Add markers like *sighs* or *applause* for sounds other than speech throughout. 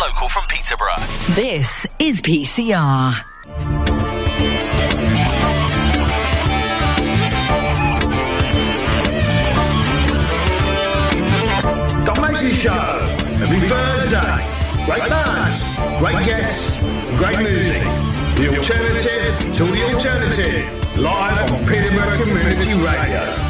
local from Peterborough. This is PCR. Doc Mason Show. Every Thursday. Great bands, great guests, great music. The alternative to the alternative. Live on Peterborough Community Radio.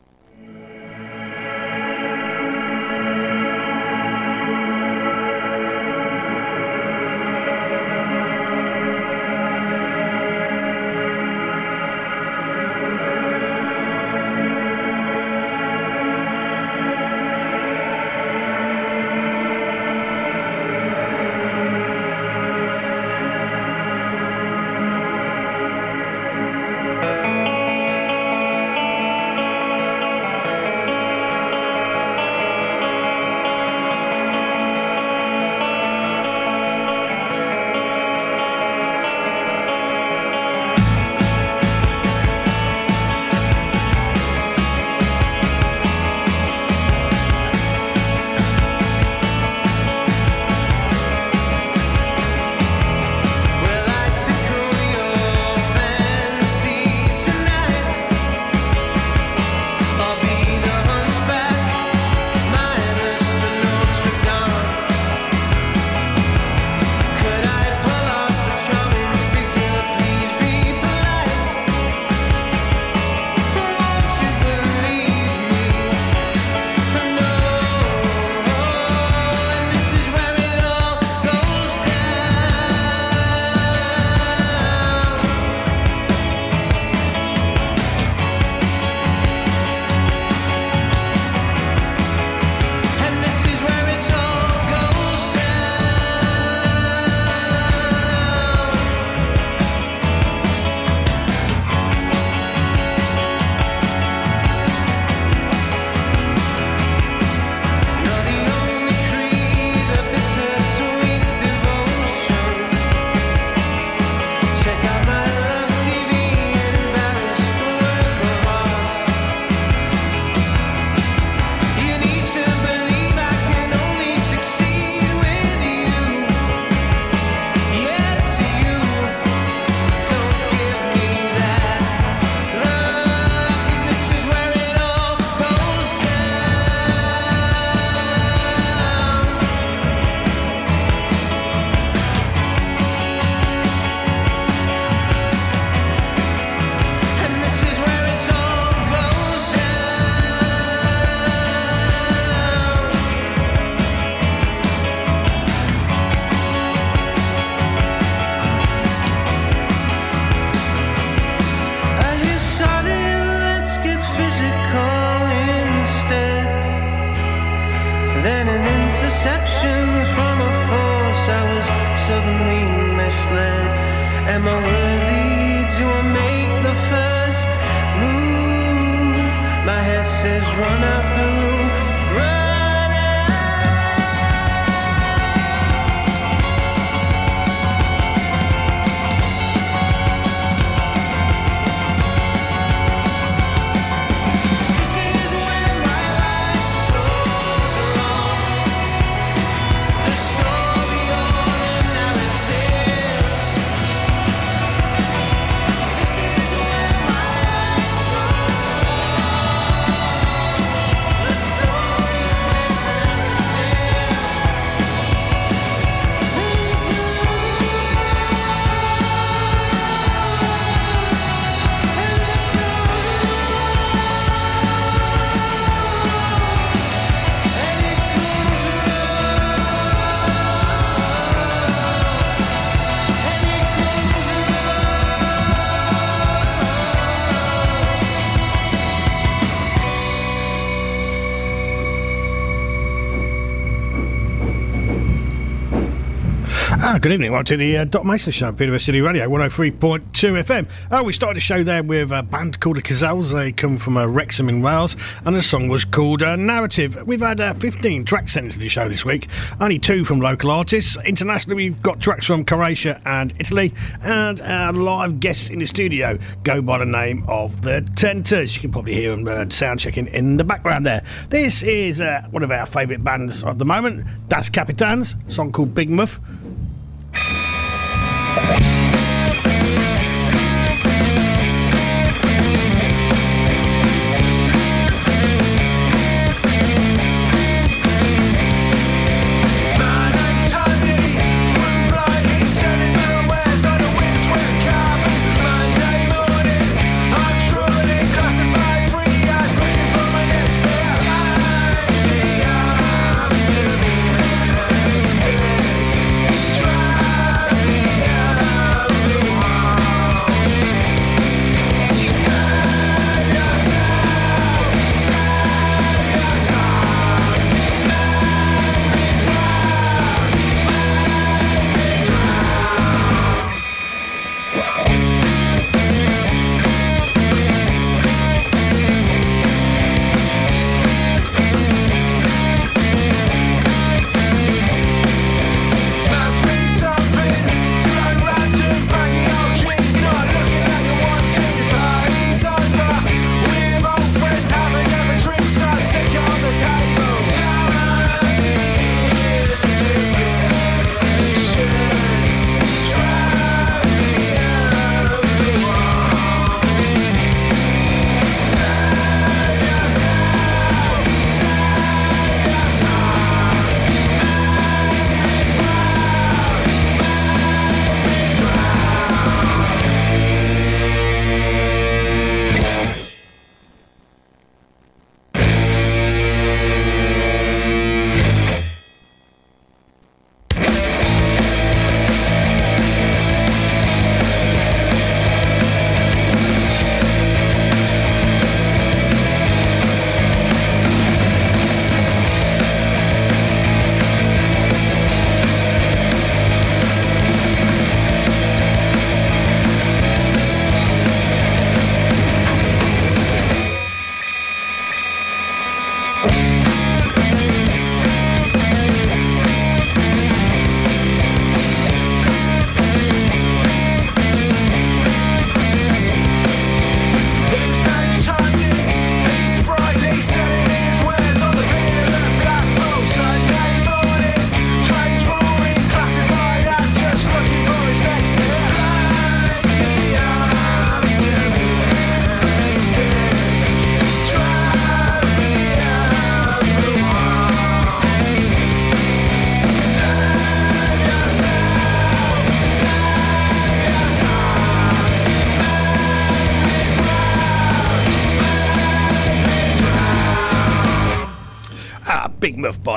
Good evening. Welcome to the uh, Doc Mason Show, Peterborough City Radio, 103.2 FM. Uh, we started the show there with a band called the Cazales. They come from uh, Wrexham in Wales, and the song was called uh, Narrative. We've had uh, 15 tracks sent to the show this week, only two from local artists. Internationally, we've got tracks from Croatia and Italy, and our live guests in the studio go by the name of the Tenters. You can probably hear them uh, sound checking in the background there. This is uh, one of our favourite bands of the moment, Das Kapitans, song called Big Muff. Bye.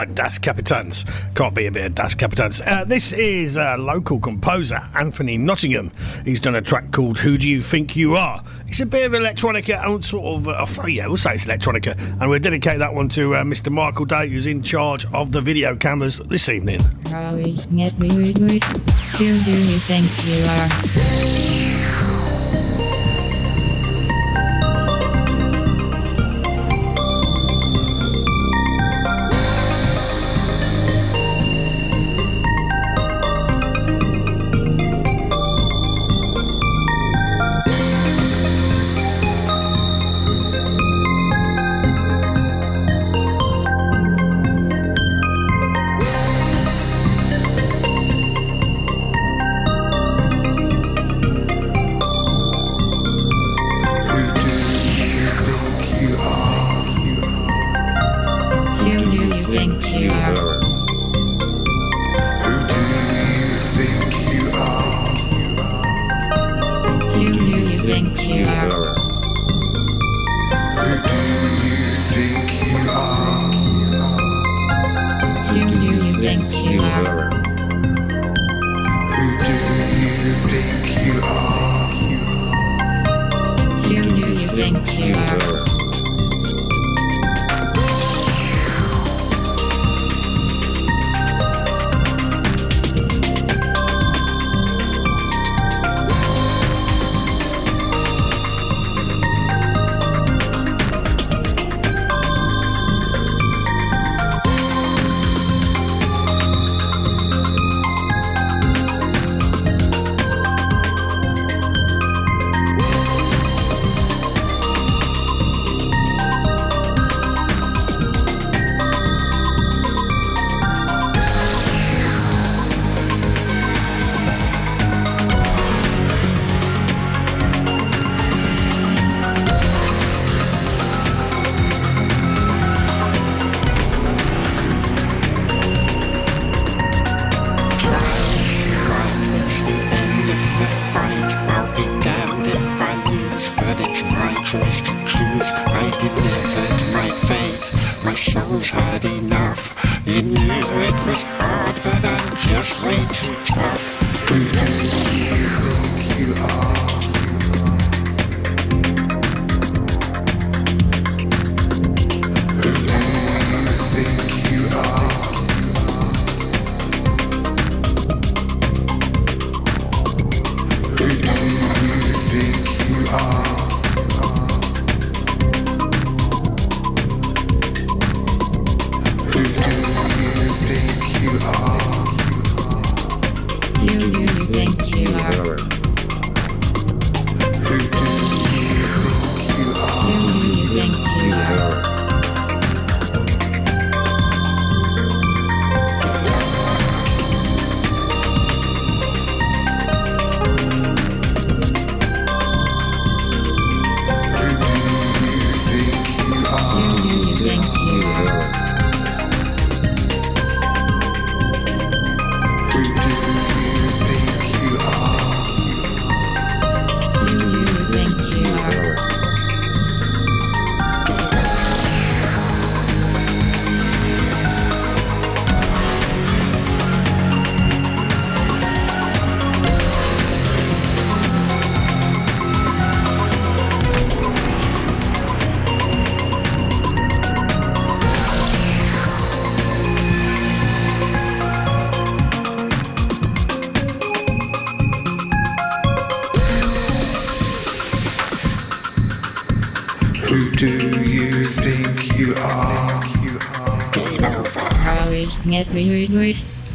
Das Kapitans. Can't be a bit of Das Kapitans. Uh, this is a local composer, Anthony Nottingham. He's done a track called Who Do You Think You Are? It's a bit of electronica and sort of, uh, yeah, we'll say it's electronica. And we'll dedicate that one to uh, Mr. Michael Day, who's in charge of the video cameras this evening. Who do you think you are?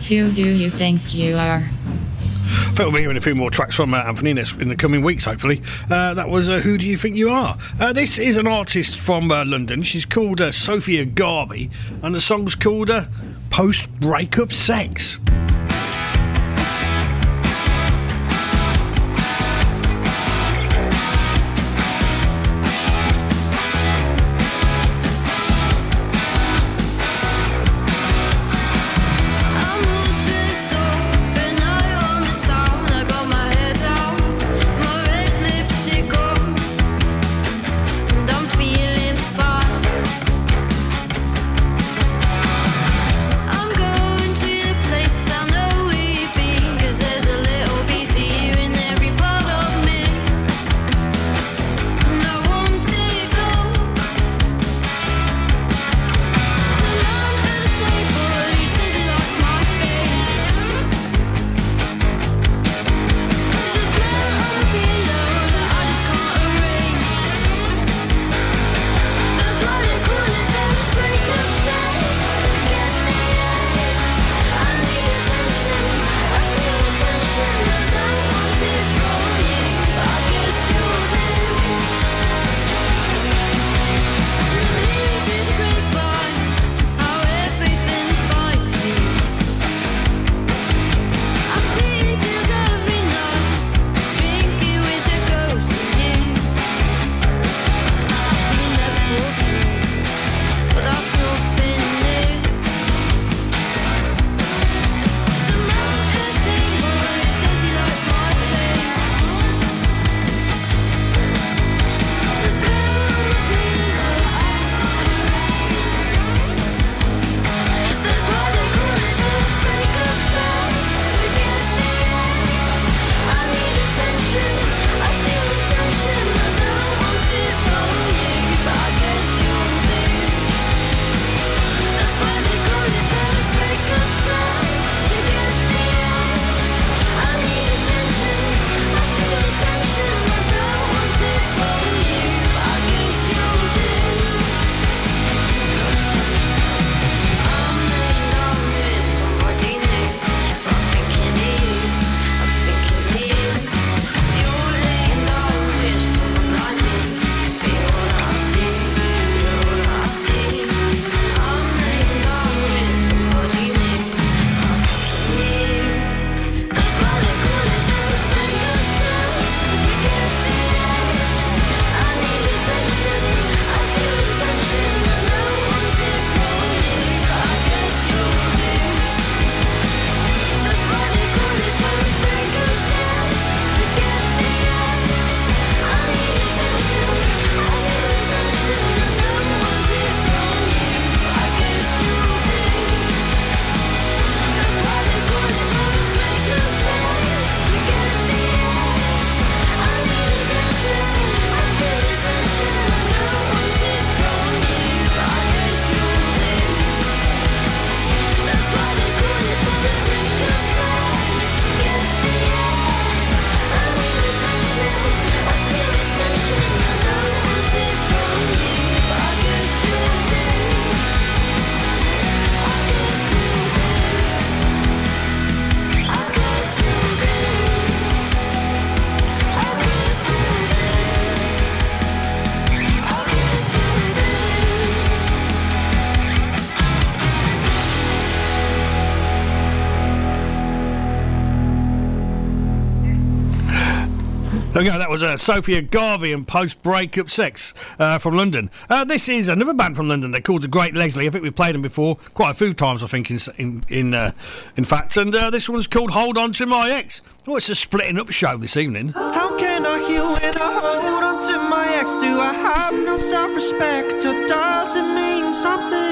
Who do you think you are? We'll be hearing a few more tracks from uh, Anthony in, the coming weeks, hopefully. Uh, that was uh, Who Do You Think You Are? Uh, this is an artist from uh, London. She's called uh, Sophia Garvey, and the song's called Post Breakup Sex. Was uh, Sophia Garvey and Post Breakup Sex uh, from London. Uh, this is another band from London. They're called the Great Leslie. I think we've played them before quite a few times. I think in in uh, in fact. And uh, this one's called Hold On to My Ex. Oh, it's a splitting up show this evening. How can I heal when I hold on to my ex? Do I have no self respect or does it mean something?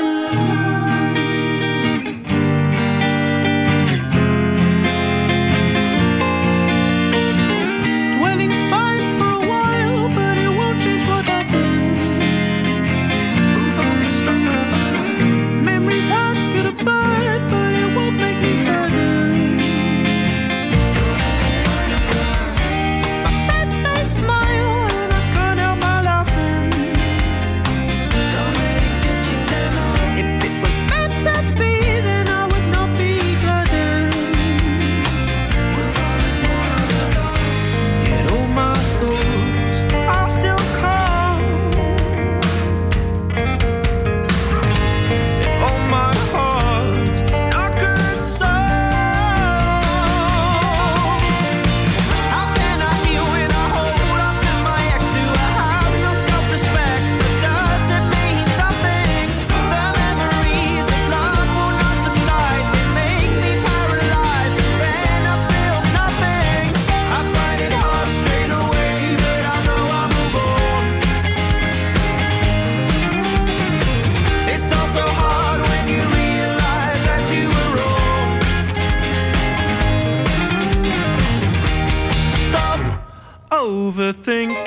Overthinking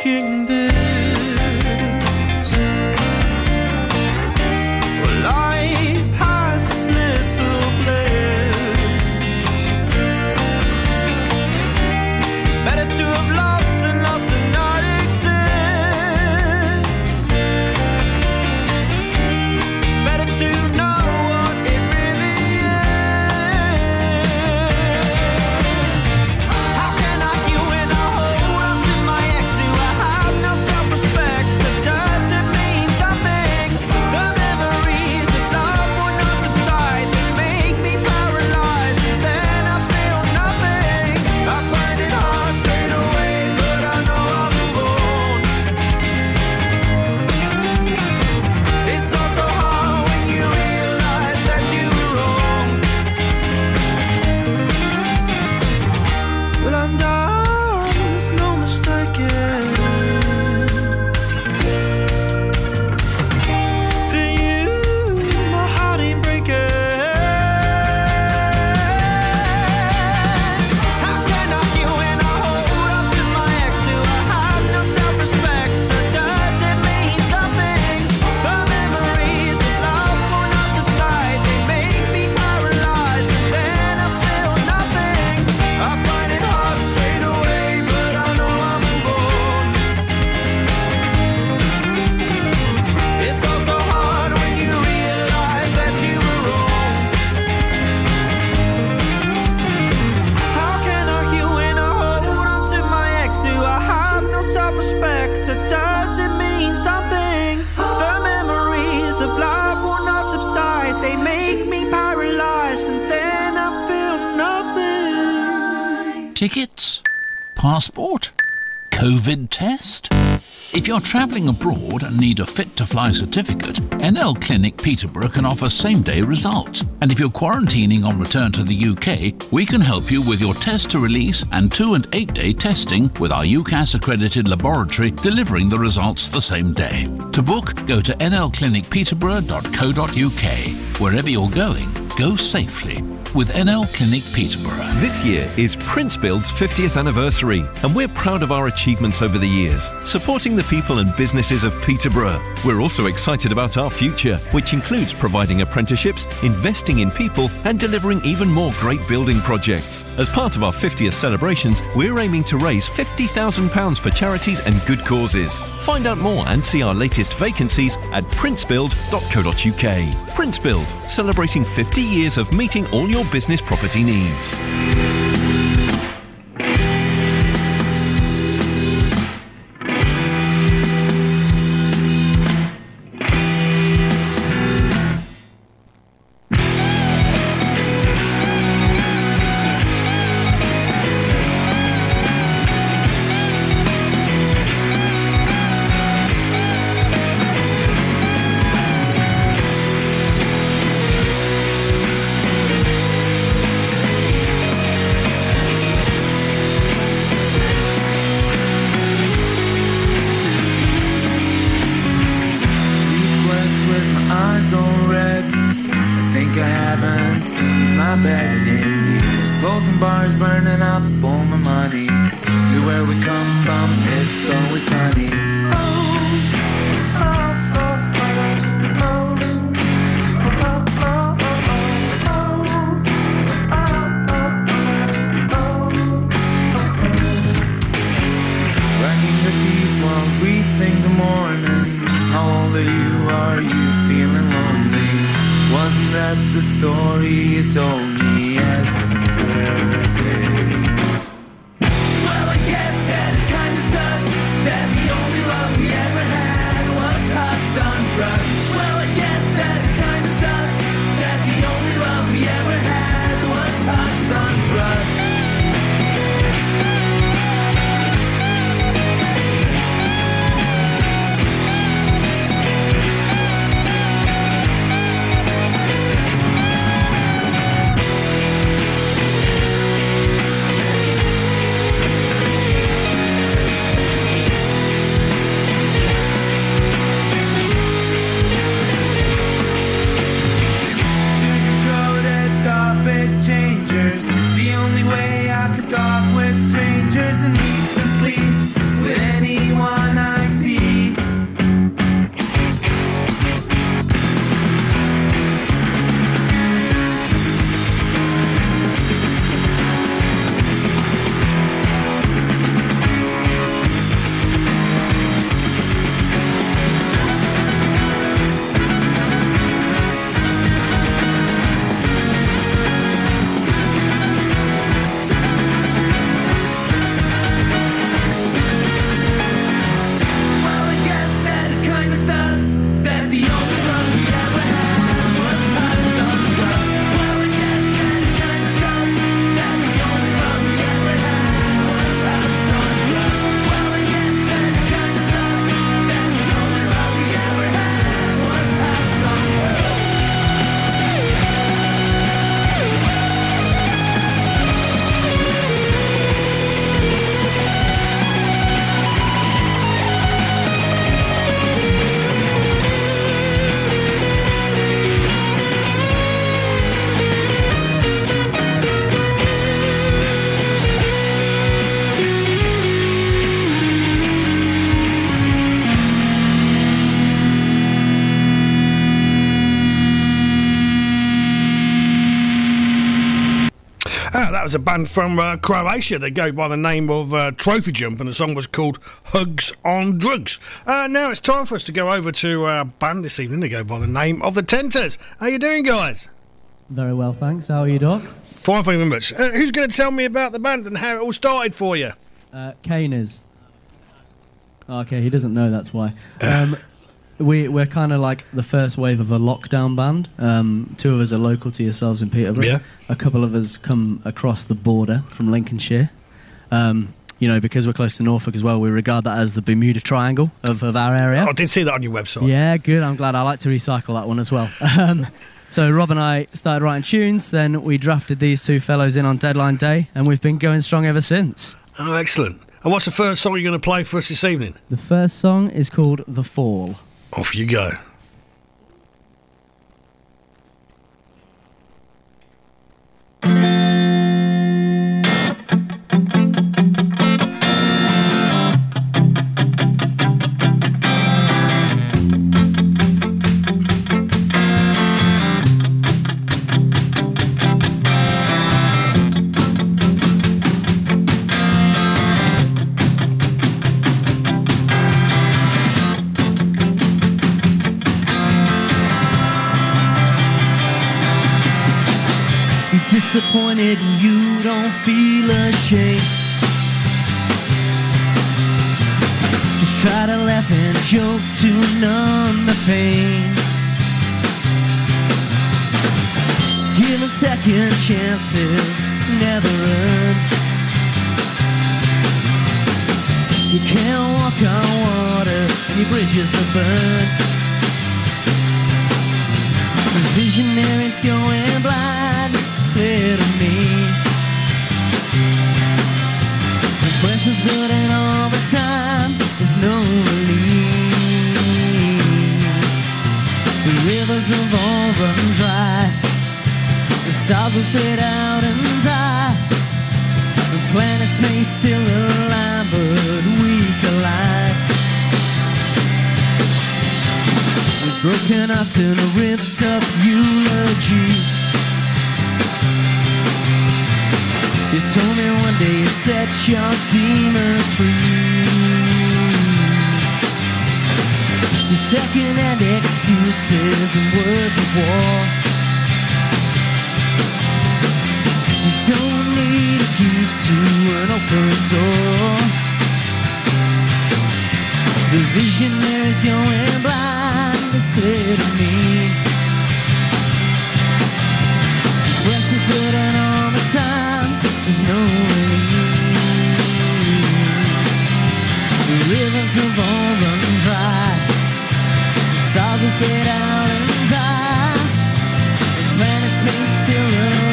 travelling abroad and need a fit to fly certificate, NL Clinic Peterborough can offer same day results. And if you're quarantining on return to the UK, we can help you with your test to release and two and eight day testing with our UKAS accredited laboratory delivering the results the same day. To book, go to nlclinicpeterborough.co.uk. Wherever you're going, go safely with NL Clinic Peterborough. This year is Prince Build's 50th anniversary, and we're proud of our achievements over the years, supporting the people and businesses of Peterborough. We're also excited about our future, which includes providing apprenticeships, investing in people, and delivering even more great building projects. As part of our 50th celebrations, we're aiming to raise £50,000 for charities and good causes. Find out more and see our latest vacancies at princebuild.co.uk. Prince Build, celebrating 50 years of meeting all your business property needs. From It's Always Sunny. The morning. How old are you? Are you feeling lonely? Wasn't that the story you told was a band from uh, Croatia. They go by the name of uh, Trophy Jump, and the song was called Hugs on Drugs. Uh, now it's time for us to go over to our band this evening. They go by the name of the Tenters. How you doing, guys? Very well, thanks. How are you, Doc? Fine, thank you very much. Uh, who's going to tell me about the band and how it all started for you? Uh, Kane is. Okay, he doesn't know. That's why. Um, we we're kind of like the first wave of a lockdown band. Um, two of us are local to yourselves in Peterborough. Yeah. A couple of us come across the border from Lincolnshire. Um, you know, because we're close to Norfolk as well, we regard that as the Bermuda Triangle of, of our area. I did see that on your website. Yeah, good. I'm glad. I like to recycle that one as well. *laughs* Um, so Rob and I started writing tunes. Then we drafted these two fellows in on deadline day, and we've been going strong ever since. Oh, excellent. And what's the first song you're going to play for us this evening? The first song is called "The Fall." Off you go. Bridges are burned. Your second-hand excuses and words of war. You don't need a key to an open door. The visionary's going blind, it's clear to me. Pressure's building all the time, there's no relief. The rivers have all fade out and die. The planets may still align,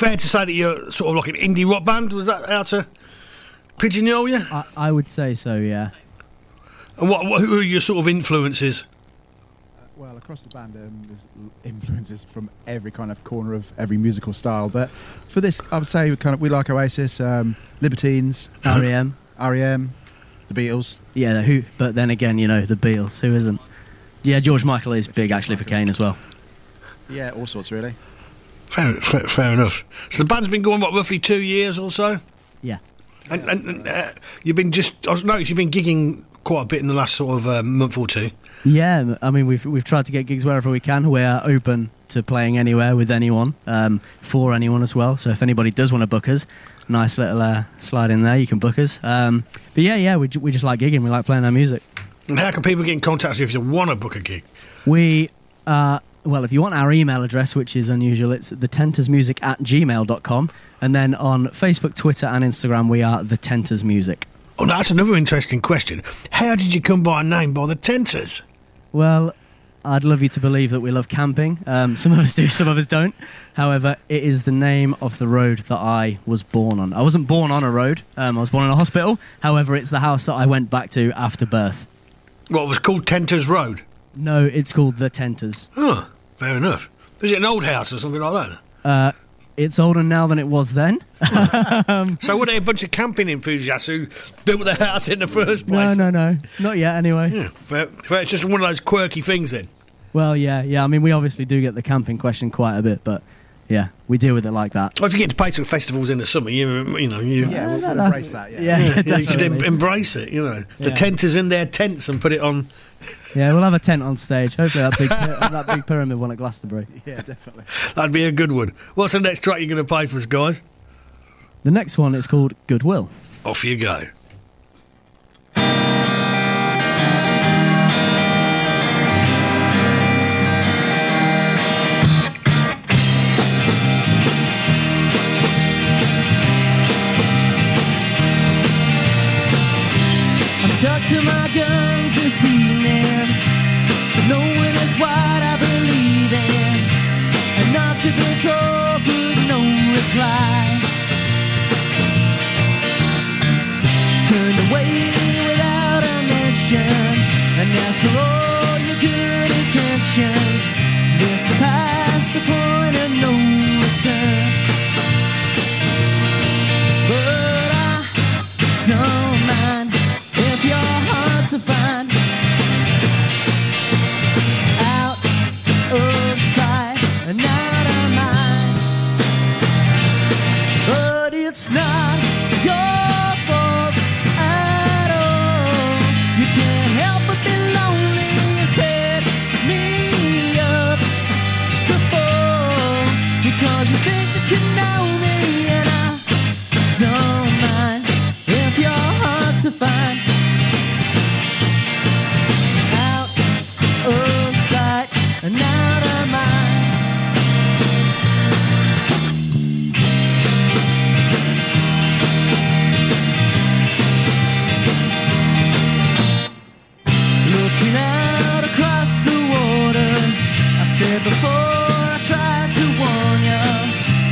fair to say that you're sort of like an indie rock band. Was that how to pigeonhole you? I, I would say so, yeah. And what, what who are your sort of influences? Well, across the band, um, there's influences from every kind of corner of every musical style. But for this, I would say we kind of we like Oasis, um, Libertines, REM. REM, the Beatles. Yeah, who? But then again, you know, the Beatles. Who isn't? Yeah, George Michael is big actually for Kane as well. Yeah, all sorts really. Fair, fair, fair enough. So the band's been going what roughly two years or so. Yeah. And, and, and uh, you've been just I noticed you've been gigging quite a bit in the last sort of uh, month or two. Yeah, I mean, we've we've tried to get gigs wherever we can. We're open to playing anywhere with anyone, um, for anyone as well. So if anybody does want to book us, nice little uh, slide in there. You can book us. Um, but yeah, yeah, we, we just like gigging. We like playing our music. And how can people get in contact with you if you want to book a gig? We, uh, well, if you want our email address, which is unusual, it's thetentersmusic at gmail.com. And then on Facebook, Twitter, and Instagram, we are the Tenters Music. Oh, that's another interesting question. How did you come by a name by the Tenters? Well, I'd love you to believe that we love camping. Um, some of us do, some of us don't. However, it is the name of the road that I was born on. I wasn't born on a road, um, I was born in a hospital. However, it's the house that I went back to after birth. What was called Tenters Road? No, it's called the Tenters. Oh, fair enough. Is it an old house or something like that? Uh, it's older now than it was then. *laughs* so were they a bunch of camping enthusiasts who built their house in the first place? no, no. No. Not yet, anyway. Yeah, fair, fair, it's just one of those quirky things then. Well, yeah, yeah. I mean, we obviously do get the camping question quite a bit, but yeah, we deal with it like that. Well, if you get to play some festivals in the summer, you you know you Yeah, we'll, we'll embrace that. Yeah. Yeah, *laughs* you could em- embrace it. You know, the Yeah. tenters in their tents and put it on. Yeah, we'll have a tent on stage. Hopefully, that big *laughs* that big pyramid one at Glastonbury. Yeah, definitely. That'd be a good one. What's the next track you're going to play for us, guys? The next one is called Goodwill. Off you go. I stuck to my guns this evening, knowing it's what I believe in. I knocked at the door, but no reply. Turned away without a mention, and asked for all your good intentions. This past the point of no return. But I don't before I tried to warn you,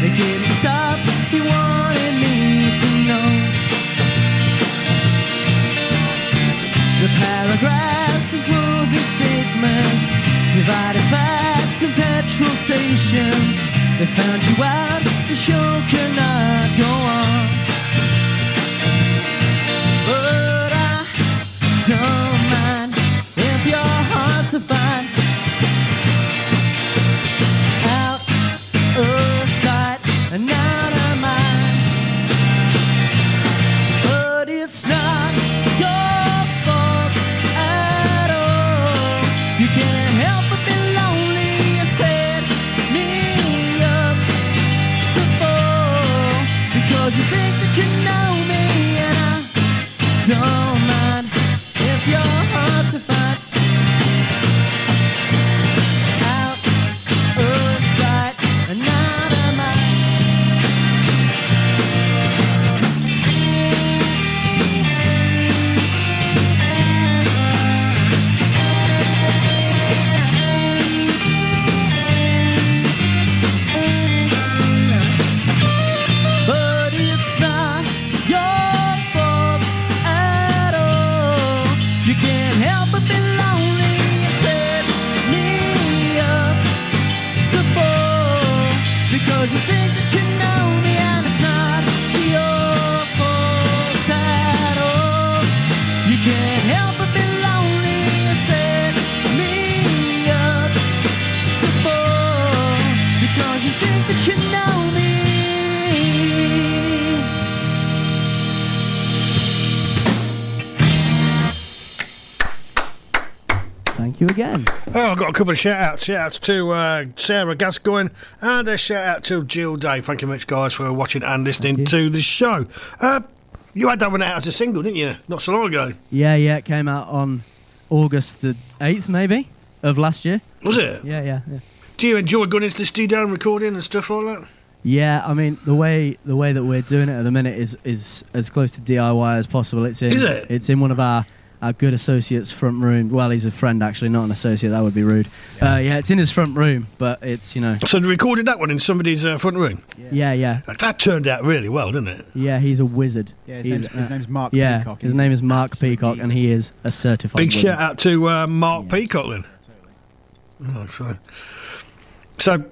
they didn't stop. He wanted me to know the paragraphs and closing statements, divided facts and petrol stations. They found you out. The show cannot go on. Couple of shout outs. Shout outs to uh, Sarah Gascoigne and a shout out to Jill Day. Thank you much, guys, for watching and listening to the show. Uh, you had that one out as a single, didn't you? Not so long ago. Yeah, yeah, it came out on August the 8th, maybe, of last year. Was it? Yeah, yeah, yeah. Do you enjoy going into the studio and recording and stuff like that? Yeah, I mean the way the way that we're doing it at the minute is is as close to DIY as possible. It's in Is it? it's in one of our, our good associates' front room. Well, he's a friend actually, not an associate. That would be rude. Yeah, uh, yeah it's in his front room, but it's you know. So you recorded that one in somebody's uh, front room? Yeah, yeah, That turned out really well, didn't it? yeah. He's a wizard. Yeah, his He's, name's- his name's Mark Yeah, Peacock. his name is Mark Peacock, and he is a certified. Big wizard. shout out to uh, Mark Peacock then. Oh, so, so,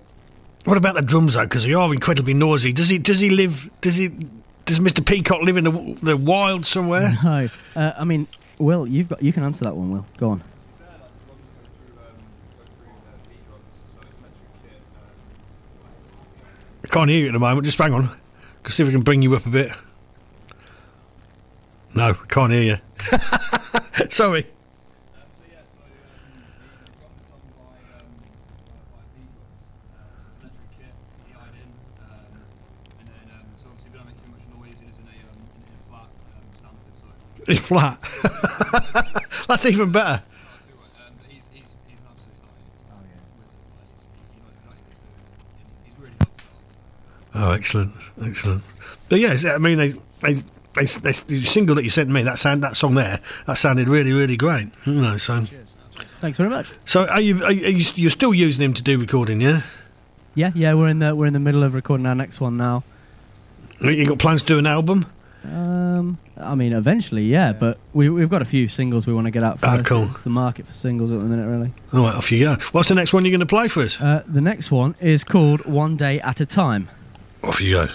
what about the drums though? Because they are incredibly noisy. Does he? Does he live? Does he? Does Mr. Peacock live in the the wild somewhere? No, uh, I mean, Will, you've got you can answer that one. Will, go on. I can't hear you at the moment. Just hang on. Can see if we can bring you up a bit. No, can't hear you. *laughs* Sorry. It's flat. *laughs* That's even better. Oh, excellent, excellent. But yes, I mean, they, they, they, they, the single that you sent me, that sound, that song there, that sounded really, really great. You know, so. Thanks very much. So, are you, are you, are you you're still using him to do recording? Yeah. Yeah, yeah, we're in the we're in the middle of recording our next one now. You got plans to do an album? Um, I mean, eventually, yeah, but we we've got a few singles we want to get out Ah, cool. It's the market for singles at the minute, really. All right, off you go. What's the next one you're going to play for us? Uh, the next one is called One Day at a Time. Off you go.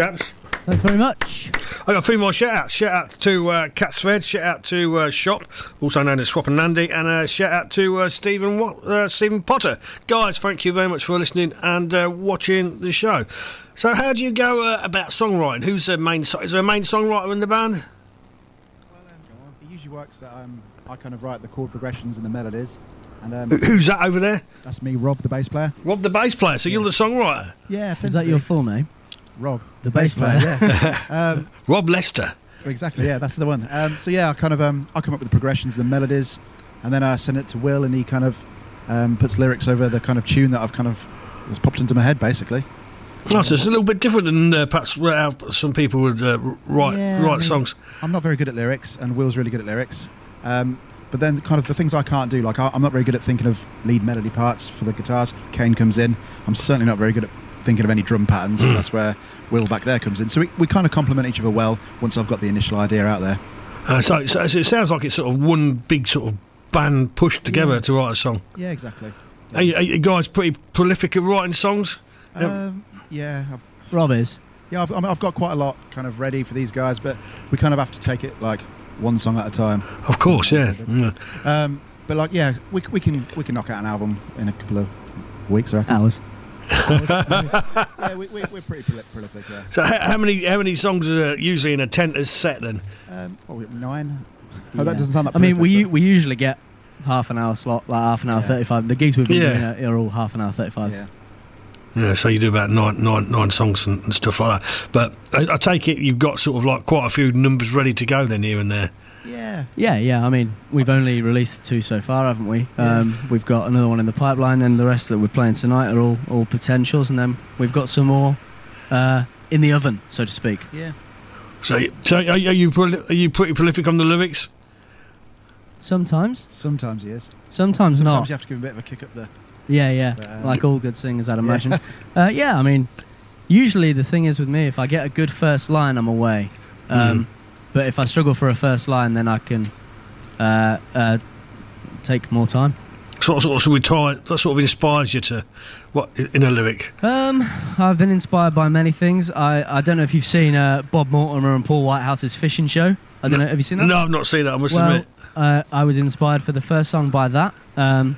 Chaps. Thanks very much. I got a few more shout outs. Shout out to uh, Cat Thread, shout out to uh, Shop, also known as Swap and Nandy, and uh, shout out to uh, Stephen Wat- uh, Stephen Potter. Guys, thank you very much for listening and uh, watching the show. So, how do you go uh, about songwriting? Who's the main? So- is there a main songwriter in the band? Well, um, it usually works that um, I kind of write the chord progressions and the melodies. And um, Who's that over there? That's me, Rob, the bass player. Rob, the bass player. So you're the songwriter. Yeah, Is that your full name? Rob, The bass player. yeah. *laughs* um, *laughs* Rob Lester. Exactly, yeah, that's the one. Um, so yeah, I kind of um, I come up with the progressions, the melodies, and then I send it to Will, and he kind of um, puts lyrics over the kind of tune that I've kind of has popped into my head, basically. Oh, so it's a little bit different than uh, perhaps how some people would uh, write Yeah, write I mean, songs. I'm not very good at lyrics, and Will's really good at lyrics. Um, but then, kind of the things I can't do, like I, I'm not very good at thinking of lead melody parts for the guitars. Kane comes in. I'm certainly not very good at thinking of any drum patterns. Mm. That's where Will back there comes in. So we, we kind of complement each other well once I've got the initial idea out there. Uh, so, so, so it sounds like it's sort of one big sort of band pushed together Yeah. to write a song. Yeah, exactly. Are you, are you guys pretty prolific at writing songs? Yeah. Um, yeah, I've, Rob is. yeah. I've, I mean, I've got quite a lot kind of ready for these guys, but we kind of have to take it like one song at a time. Of course, yeah. yeah. Um, but like, yeah, we, we can we can knock out an album in a couple of weeks, I reckon. Hours. Yeah, we, we, we're pretty proli- prolific. Yeah. So how, how many how many songs are usually in a tent? tenter's set then? Um, what, we- nine. Oh, Yeah. that doesn't sound that. I mean, we prolific, we usually get half an hour slot, like half an hour Yeah. thirty-five. The gigs we've been Yeah. doing are, are all half an hour thirty-five. yeah. Yeah, so you do about nine, nine, nine songs and, and stuff like that. But I, I take it you've got sort of like quite a few numbers ready to go then here and there. Yeah. Yeah, yeah. I mean, we've only released the two so far, haven't we? Um, we've got another one in the pipeline, and the rest that we're playing tonight are all all potentials, and then we've got some more uh, in the oven, so to speak. Yeah. So, so are, are you are you pretty prolific on the lyrics? Sometimes, Sometimes he is. sometimes, Sometimes not. Sometimes you have to give him a bit of a kick up there. Yeah, yeah. But, um, like all good singers, I'd imagine. *laughs* uh, yeah, I mean, usually the thing is with me, if I get a good first line, I'm away. Um, But if I struggle for a first line, then I can uh, uh, take more time. Sort of, sort of, sort that sort of inspires you to what in a lyric. Um, I've been inspired by many things. I, I don't know if you've seen uh, Bob Mortimer and Paul Whitehouse's fishing show. I don't know. Have you seen that? No, I've not seen that. I must well, admit. uh, I was inspired for the first song by that. Um,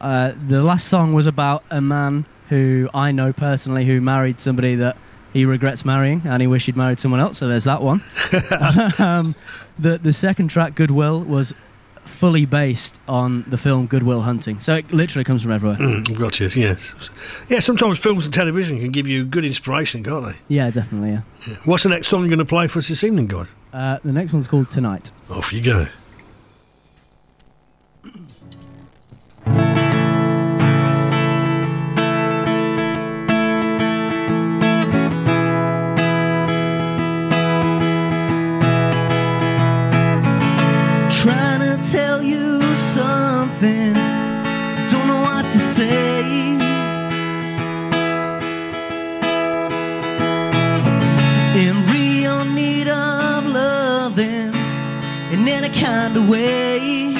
uh, the last song was about a man who I know personally who married somebody that he regrets marrying and he wished he'd married someone else. So there's that one. *laughs* *laughs* um, the the second track, Goodwill, was fully based on the film Good Will Hunting. So it literally comes from everywhere. Mm, I've got you. Yes. Yeah. Sometimes films and television can give you good inspiration, can't they? Yeah, definitely. Yeah. What's the next song you're going to play for us this evening, guys? Uh, the next one's called Tonight. Off you go. Something, don't know what to say. In real need of loving in any kind of way.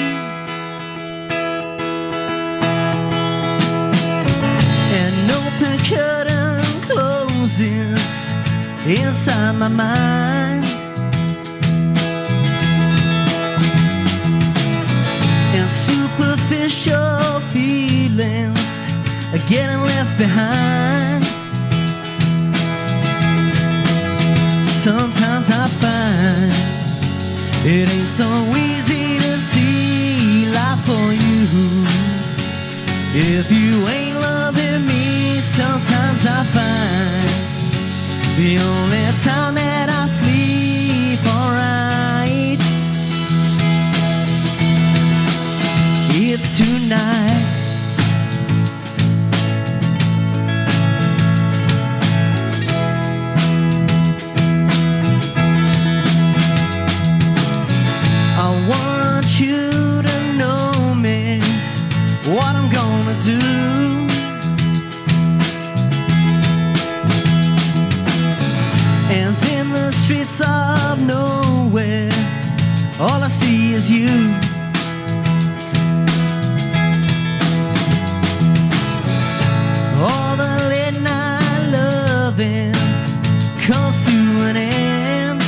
An open curtain closes inside my mind. Feelings are getting left behind. Sometimes I find it ain't so easy to see life for you. If you ain't loving me, sometimes I find the only time that I sleep alright. It's tonight. depths of nowhere, all I see is you. All the late night loving comes to an end.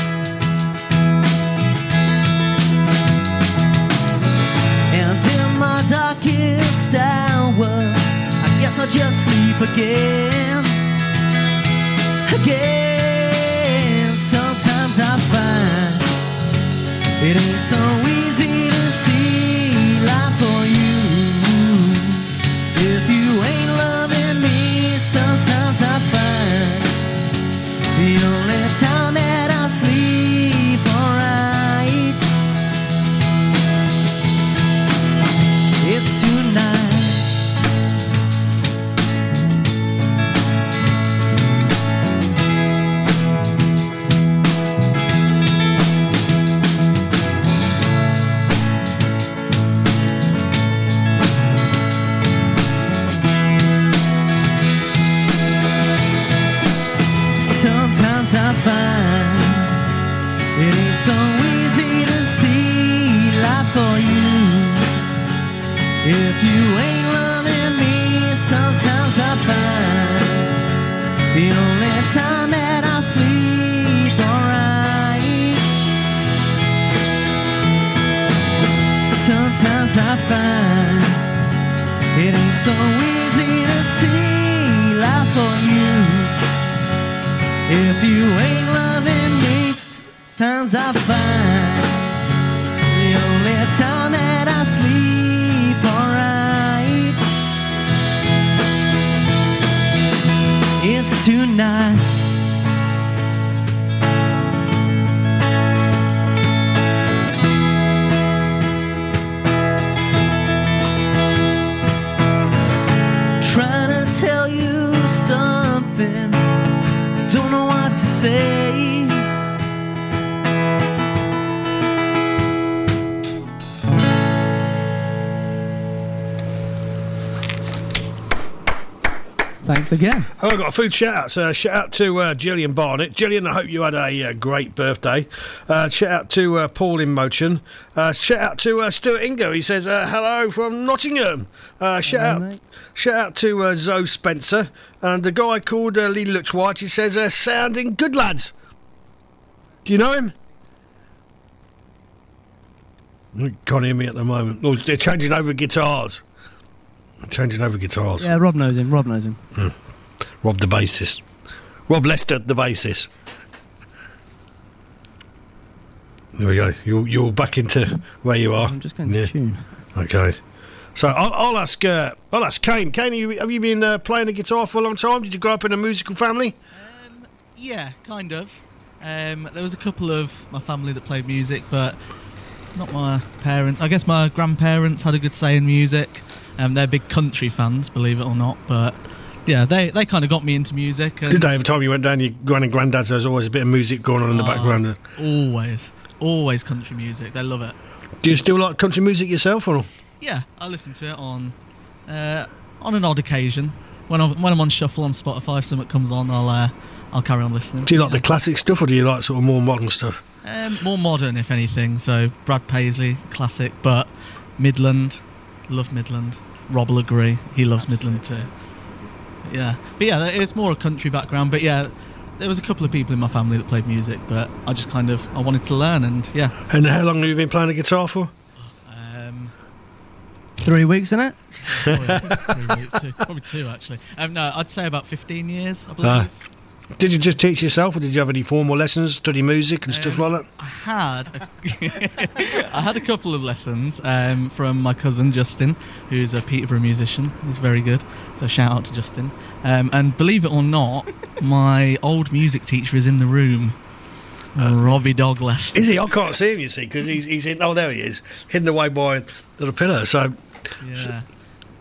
And in my darkest hour, I guess I'll just sleep again. Again. If you ain't loving me, sometimes I find the only time that I sleep alright. Sometimes I find it ain't so easy to see life for you. If you ain't loving me, sometimes I find say. Thanks again. Oh, I've got a food shout out. So, shout out to uh, Gillian Barnett. Gillian, I hope you had a uh, great birthday. Uh, shout out to uh, Paul in Motion. Uh, shout out to uh, Stuart Ingo. He says, uh, hello from Nottingham. Uh, shout, out, shout out to uh, Zoe Spencer. And the guy called uh, Lee Looks White, he says, uh, sounding good, lads. Do you know him? Can't hear me at the moment. Oh, they're changing over guitars. Changing over guitars. Yeah, Rob knows him. Rob knows him. Rob the bassist. Rob Lester, the bassist. There we go. You're, you're back into where you are. I'm just going to tune. Okay. So I'll, I'll ask. Uh, I'll ask Kane. Kane, you, have you been uh, playing the guitar for a long time? Did you grow up in a musical family? Yeah, kind of. Um, there was a couple of my family that played music, but not my parents. I guess my grandparents had a good say in music. Um, they're big country fans, believe it or not. But yeah, they, they kind of got me into music. And Did they every time you went down your gran and granddad's? There's always a bit of music going on in the Oh, background. Always, always country music. They love it. Do you still like country music yourself, or? Yeah, I listen to it on uh, on an odd occasion. When I'm when I'm on shuffle on Spotify, if something comes on, I'll uh, I'll carry on listening. Do you like the classic stuff, or do you like sort of more modern stuff? Um, more modern, if anything. So Brad Paisley, classic, but Midland, love Midland. Rob will agree, he loves Midland too. Yeah, but yeah, it's more a country background. But yeah, there was a couple of people in my family that played music, but I just kind of I wanted to learn, and yeah. And how long have you been playing the guitar for? Um, Three weeks in it. probably, two, probably two actually. Um, no, I'd say about fifteen years. I believe. Uh, did you just teach yourself, or did you have any formal lessons, study music and stuff Um, like that? I had, a, *laughs* I had a couple of lessons um, from my cousin Justin, who's a Peterborough musician. He's very good. So shout out to Justin. Um, and believe it or not, my old music teacher is in the room. Robbie Dog Lester. Is he? I can't see him, you see, because he's, he's in. Oh, there he is, hidden away by the pillar. So, Yeah.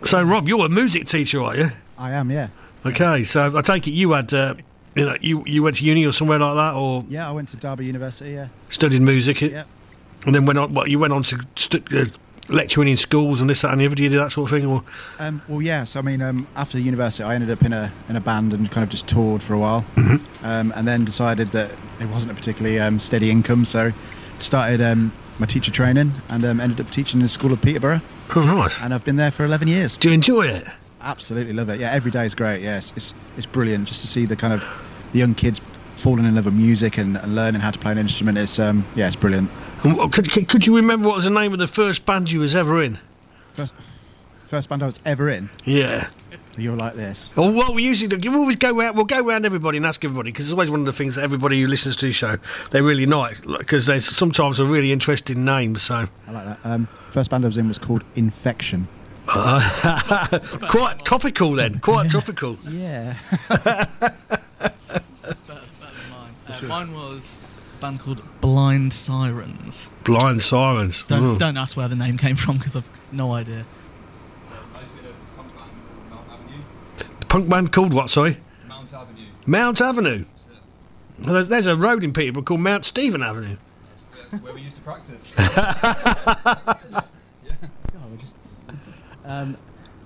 so Rob, you're a music teacher, are you? I am, yeah. Okay, so I take it you had, uh, you know, you, you went to uni or somewhere like that, or Yeah, I went to Derby University, yeah. studied music, Yeah. and then went on. What you went on to st- uh, lecturing in schools and this, that, and the other. Did you do that sort of thing, or Um, well, yes. I mean, um, after university, I ended up in a in a band and kind of just toured for a while, um, and then decided that it wasn't a particularly um, steady income, so started um, my teacher training and um, ended up teaching in the school of Peterborough. Oh, nice! And I've been there for eleven years. Do you enjoy it? Absolutely love it. Yeah, every day is great. Yes, it's it's brilliant just to see the kind of the young kids falling in love with music and, and learning how to play an instrument. It's um, yeah, it's brilliant. Could, could, could you remember what was the name of the first band you was ever in? First, first band I was ever in. Yeah. You're like this. Well, what we usually do, we always go around. We'll go around everybody and ask everybody because it's always one of the things that everybody who listens to the show they're really nice because there's sometimes a really interesting name. So I like that. Um, first band I was in was called Infection. Uh, *laughs* quite topical then. Quite topical. Yeah. Uh, Mine was a band called Blind Sirens. Blind Sirens. Don't, Mm. don't ask where the name came from because I've no idea. The punk band called what? Sorry. Mount Avenue. Mount Avenue. Well, there's, there's a road in Peterborough called Mount Stephen Avenue. That's where we used to practice. *laughs* Um,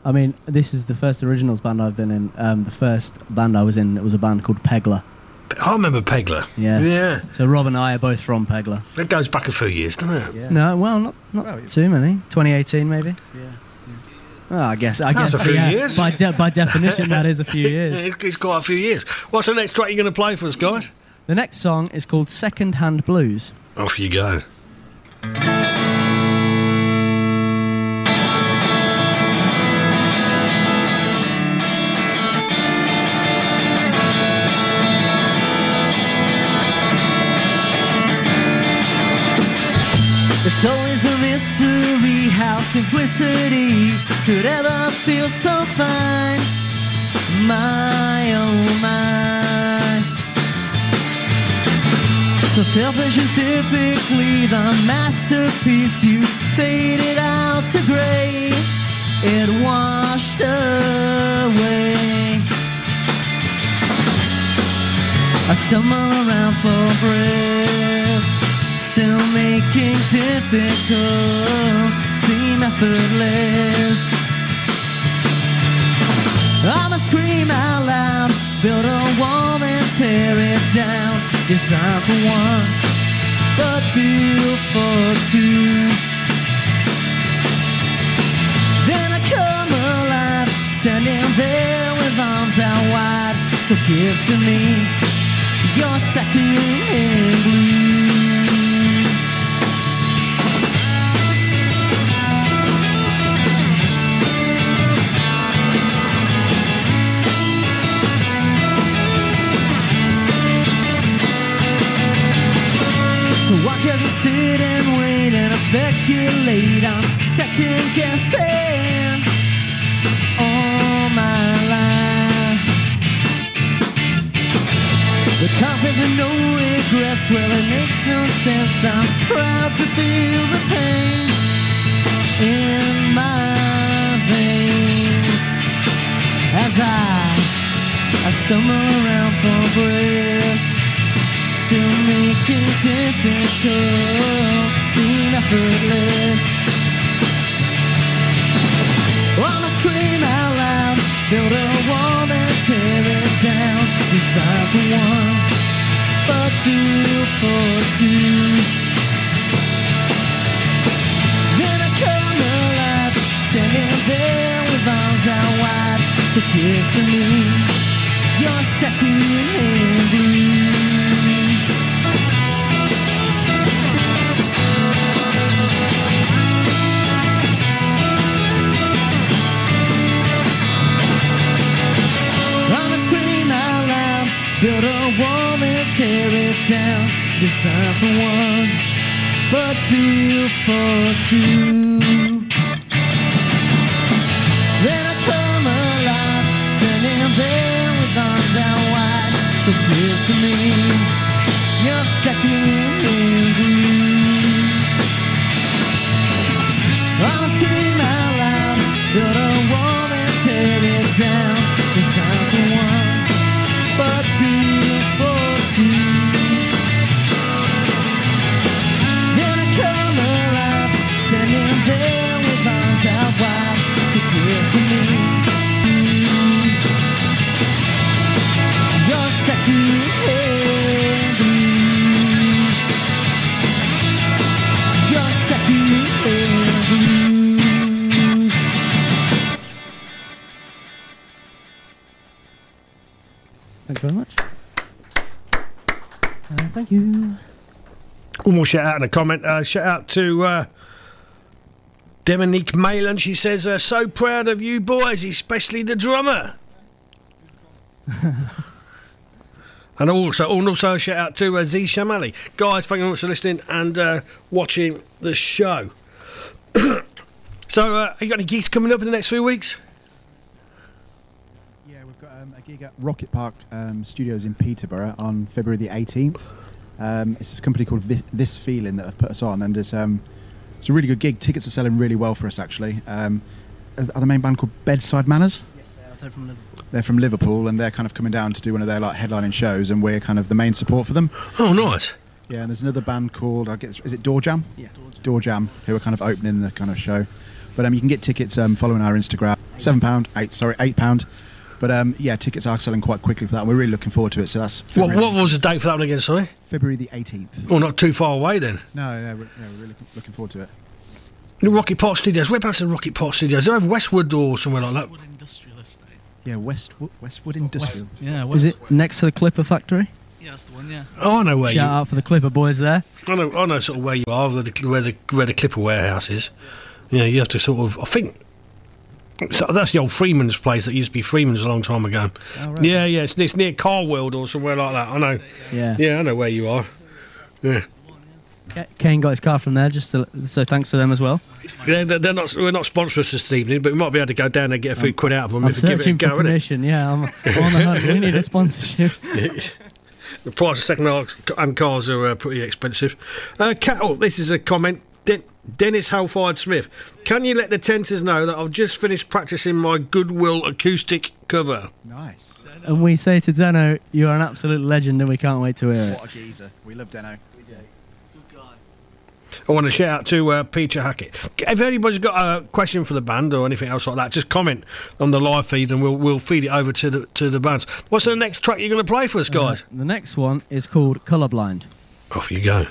I mean, this is the first originals band I've been in. Um, the first band I was in it was a band called Pegler. I remember Pegler. Yes. Yeah. So Rob and I are both from Pegler. That goes back a few years, doesn't it? Yeah. No, well, not not too many. 2018 maybe. Yeah. Oh, I guess. I That's guess a few yeah, years. By de- by definition, that is a few *laughs* years. Yeah, it's quite a few years. What's the next track you're going to play for us, guys? The next song is called Second Hand Blues. Off you go. Mystery how simplicity could ever feel so fine. My oh my. So selfish and typically the masterpiece you faded out to gray. It washed away. I stumble around for breath, still making difficult seem effortless. I'ma scream out loud, build a wall and tear it down. Designed for one, but built for two. Then I come alive, standing there with arms out wide. So give to me your second hand watch as I sit and wait and I speculate. I'm second guessing all my life. The concept of no regrets, well, it makes no sense. I'm proud to feel the pain in my veins as I, I stumble around for breath, still making difficult seem effortless. I'ma scream out loud, build a wall and tear it down. Decide for one, but build for two. Then I come alive, standing there with arms out wide. So give to me your second hand tear it. Design for one, but build for two. Shout out and a comment. Uh, shout out to uh, Dominique Mayland, she says, uh, so proud of you boys, especially the drummer. *laughs* and also, and also a shout out to uh, Z Shamali. Guys, thank you very much for listening and uh, watching the show. *coughs* so, uh, you got any gigs coming up in the next few weeks? Yeah, we've got um, a gig at Rocket Park um, Studios in Peterborough on February the 18th. Um, it's this company called This, this Feeling that have put us on, and it's, um, it's a really good gig. Tickets are selling really well for us, actually. Um, are are the main band called Bedside Manners? Yes They're from Liverpool. They're from Liverpool, and they're kind of coming down to do one of their like headlining shows, and we're kind of the main support for them. Oh, nice. Yeah, and there's another band called I guess is it Door Jam? Yeah. Door Jam, who are kind of opening the kind of show. But um, you can get tickets um, following our Instagram. Seven pound, eight sorry, eight pound. But um, yeah, tickets are selling quite quickly for that. We're really looking forward to it. So that's What, February, what was the date for that one again, sorry? February the 18th. Well, not too far away then. No, no, we're, no, we're really looking, looking forward to it. The Rocket Park Studios. Whereabouts in Rocket Park Studios? They're over Westwood or somewhere like that. Westwood Industrial Estate. Yeah, Westwood, Westwood Industrial. yeah, Is it next to the Clipper factory? Yeah, that's the one. Yeah. Oh, I know where you Shout you. out for the Clipper boys there. I know. I know sort of where you are, where the where the where the Clipper warehouse is. Yeah, you have to sort of. I think. So that's the old Freeman's place that used to be Freeman's a long time ago. Oh, right. Yeah, yeah, it's, it's near Car World or somewhere like that. I know. Yeah. Yeah, I know where you are. Yeah, Kane got his car from there, just to, so thanks to them as well. yeah they're, they're not. We're not sponsorous this evening, but we might be able to go down and get a few quid out of them I'm if we give it a go. for innit? permission. Yeah, I'm, I'm on the hunt. We need a sponsorship. *laughs* The price of second-hand cars are uh, pretty expensive. Uh, oh, this is a comment. Den- Dennis Halford Smith. Can you let the tenters know that I've just finished practicing my Goodwill acoustic cover? Nice. And we say to Deno, you are an absolute legend, and we can't wait to hear it. What a geezer. We love Deno. We do. Good guy. I want to shout out to uh, Peter Hackett. If anybody's got a question for the band or anything else like that, just comment on the live feed and we'll we'll feed it over to the to the bands. What's the next track you're going to play for us, guys? Uh, the next one is called Colorblind. Off you go.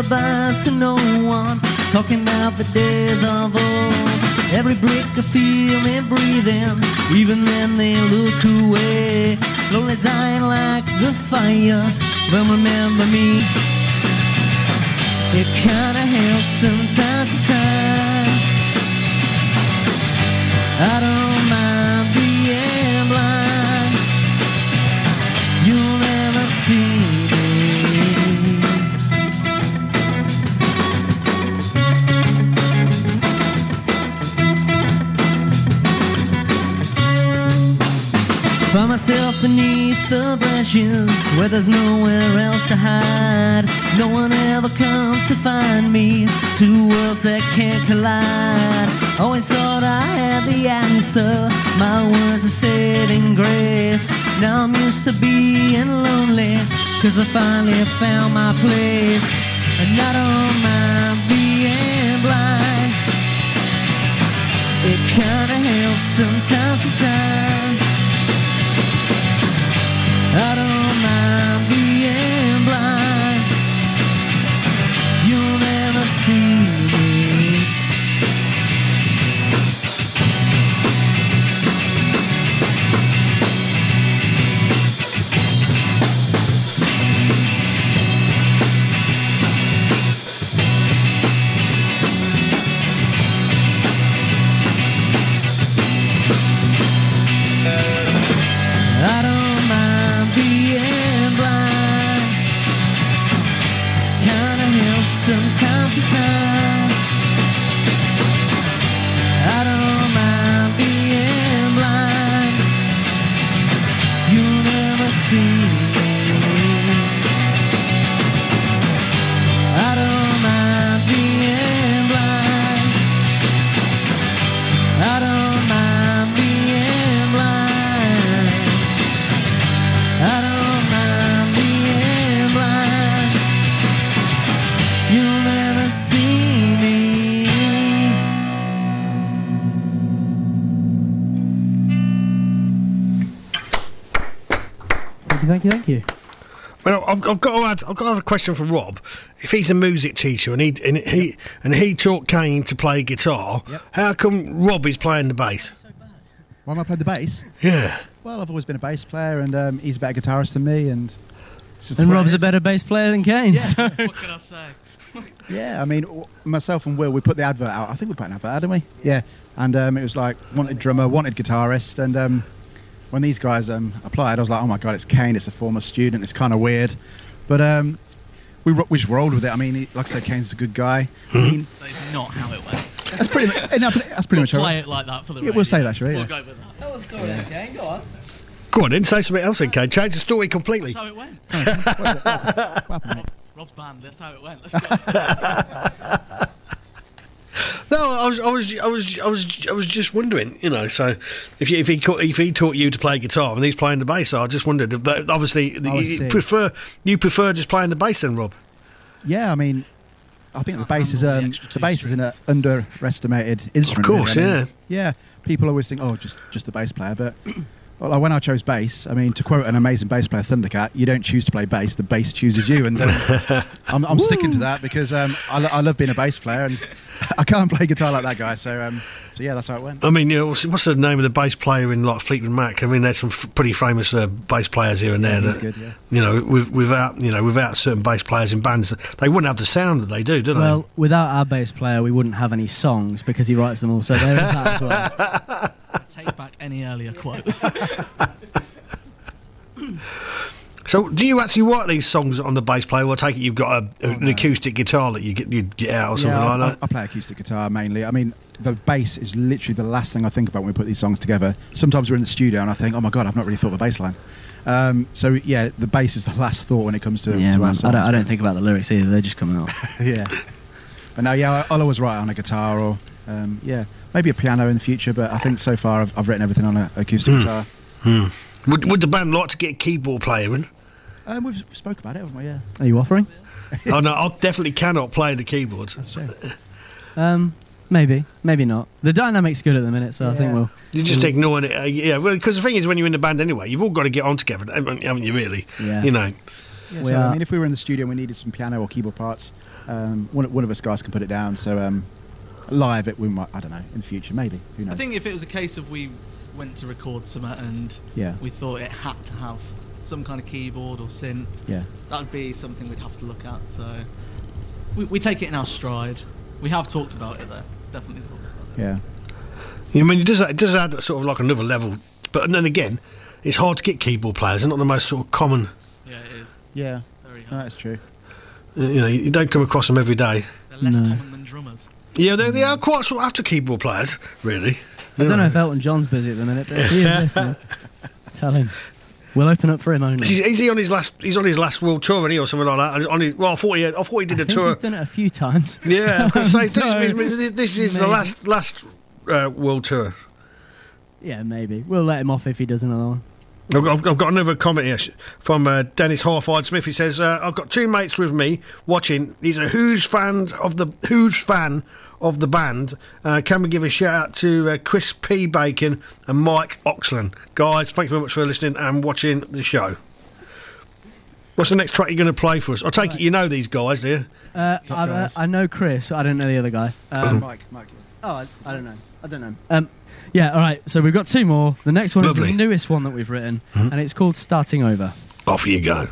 Lullabies to no one, talking about the days of old. Every brick I feel and breathing, even then they look away. Slowly dying like the fire, but remember me. It kinda helps from time to time. I don't mind myself beneath the branches where there's nowhere else to hide. No one ever comes to find me. Two worlds that can't collide. Always thought I had the answer. My words are said in grace. Now I'm used to being lonely. Cause I finally found my place. And I don't mind being blind. It kinda helps from time to time. I don't I've, I've got to add, I've got to have a question for Rob. If he's a music teacher and he and he and he taught Kane to play guitar, how come Rob is playing the bass? Why am I playing the bass? Yeah. Well, I've always been a bass player, and um, he's a better guitarist than me, and it's just the And Rob's a better bass player than Kane. Yeah. So. What can I say? *laughs* Yeah, I mean, w- myself and Will, we put the advert out. I think we put an advert out, didn't we? Yeah. And um, it was like, wanted drummer, wanted guitarist. And um, when these guys um, applied, I was like, oh my God, it's Kane, it's a former student, it's kind of weird. But um, we, ro- we just rolled with it. I mean, he, like I said, Kane's a good guy. I mean, That is not how it went. that's pretty much, *laughs* enough, that's pretty much how Play it like that for the Yeah, we'll say that, shall we? We'll Yeah. go with that. Tell the story then, Kane. Go on. Go on, then say something else, then, Kane. Change the story completely. That's how it went. *laughs* Rob's, Rob's band. That's how it went. Let's go. *laughs* No, I was, I was, I was, I was, I was just wondering, you know. So, if you, if he if he taught you to play guitar and he's playing the bass, I just wondered. But obviously, I you see. prefer you prefer just playing the bass, then, Rob. Yeah, I mean, I think the bass is um, the bass is an uh, underestimated instrument. Of course, really. Yeah. yeah. People always think, oh, just just the bass player, but *clears throat* well, when I chose bass, I mean, to quote an amazing bass player, Thundercat, you don't choose to play bass; the bass chooses you, and um, *laughs* I'm, I'm sticking to that because um, I, lo- I love being a bass player, and I can't play guitar like that guy. So, um, so yeah, that's how it went. I mean, you know, what's, what's the name of the bass player in like Fleetwood Mac? I mean, there's some f- pretty famous uh, bass players here and there. Yeah, he's that, good, yeah. You know, with, without you know, without certain bass players in bands, they wouldn't have the sound that they do, do they? Well, without our bass player, we wouldn't have any songs because he writes them all. So there is that as well. *laughs* Take back any earlier quote. *laughs* So, do you actually write these songs on the bass player, or I take it you've got a, an acoustic guitar that you get you get out or something yeah, like I, that? I, I play acoustic guitar mainly. I mean, the bass is literally the last thing I think about when we put these songs together. Sometimes we're in the studio and I think, oh my god, I've not really thought of a bass line. Um, so yeah, the bass is the last thought when it comes to, yeah, to man, our I songs. don't, I don't think about the lyrics either. they're just coming out. *laughs* yeah. But no, yeah, I- I'll always write on a guitar or um, yeah, maybe a piano in the future. But I think so far I've, I've written everything on an acoustic Hmm. guitar. Hmm. Would, would the band like to get a keyboard player in? Um, we've spoke about it, haven't we? Yeah. Are you offering? oh no, I definitely cannot play the keyboards. That's true. Um, maybe, maybe not. The dynamic's good at the minute, so I think we'll. You're just we'll- ignoring it, uh, yeah. Well, because the thing is, when you're in the band anyway, you've all got to get on together, haven't haven't you? Really, Yeah. You know. Yeah, We so, are- I mean, if we were in the studio and we needed some piano or keyboard parts, um, one, one of us guys can put it down. So um, live, it we might. I don't know. In the future, maybe. Who knows? I think if it was a case of we went to record something and Yeah. we thought it had to have some kind of keyboard or synth, Yeah. that would be something we'd have to look at. So we, we take it in our stride. We have talked about it though. Definitely talked about it. Yeah. I mean, it does it does add sort of like another level, but then again, it's hard to get keyboard players. They're not the most sort of common. Yeah, it is. Yeah. Very No, that's true. uh, You know, you don't come across them every day. They're less No. common than drummers. Yeah, they, they are quite sort of after keyboard players, really. I don't know if Elton John's busy at the minute, but if he is *laughs* listening, tell him. We'll open up for him only. Is, is he on his last? He's on his last world tour, isn't he, or something like that? On his, well, I thought he, had, I thought he did I a tour. he's done it a few times. Yeah, I was going to say *laughs* this, So, this, this is the last last uh, world tour. Yeah, maybe. We'll let him off if he does another one. I've got, I've got- another comment here from uh, Dennis Harford Smith. He says, uh, "I've got two mates with me watching. He's a Who's fan of the Who's fan of the band. Uh, can we give a shout out to uh, Chris P Bacon and Mike Oxland, guys? Thank you very much for listening and watching the show. What's the next track you're going to play for us? I take it you know these guys, do you? Uh, I, uh, I know Chris. I don't know the other guy. Um, Mike, Mike. Oh, I, I don't know. I don't know. Um, yeah, all right. So we've got two more. The next one is the newest one that we've written, and it's called Starting Over. Off you go.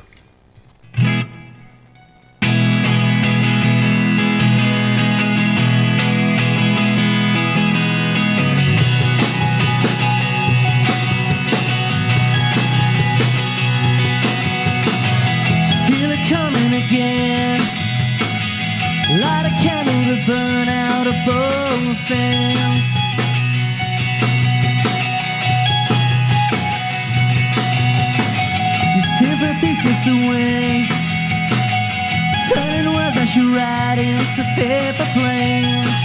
Ends. Your sympathy slipped away. Turning words I should write into paper planes.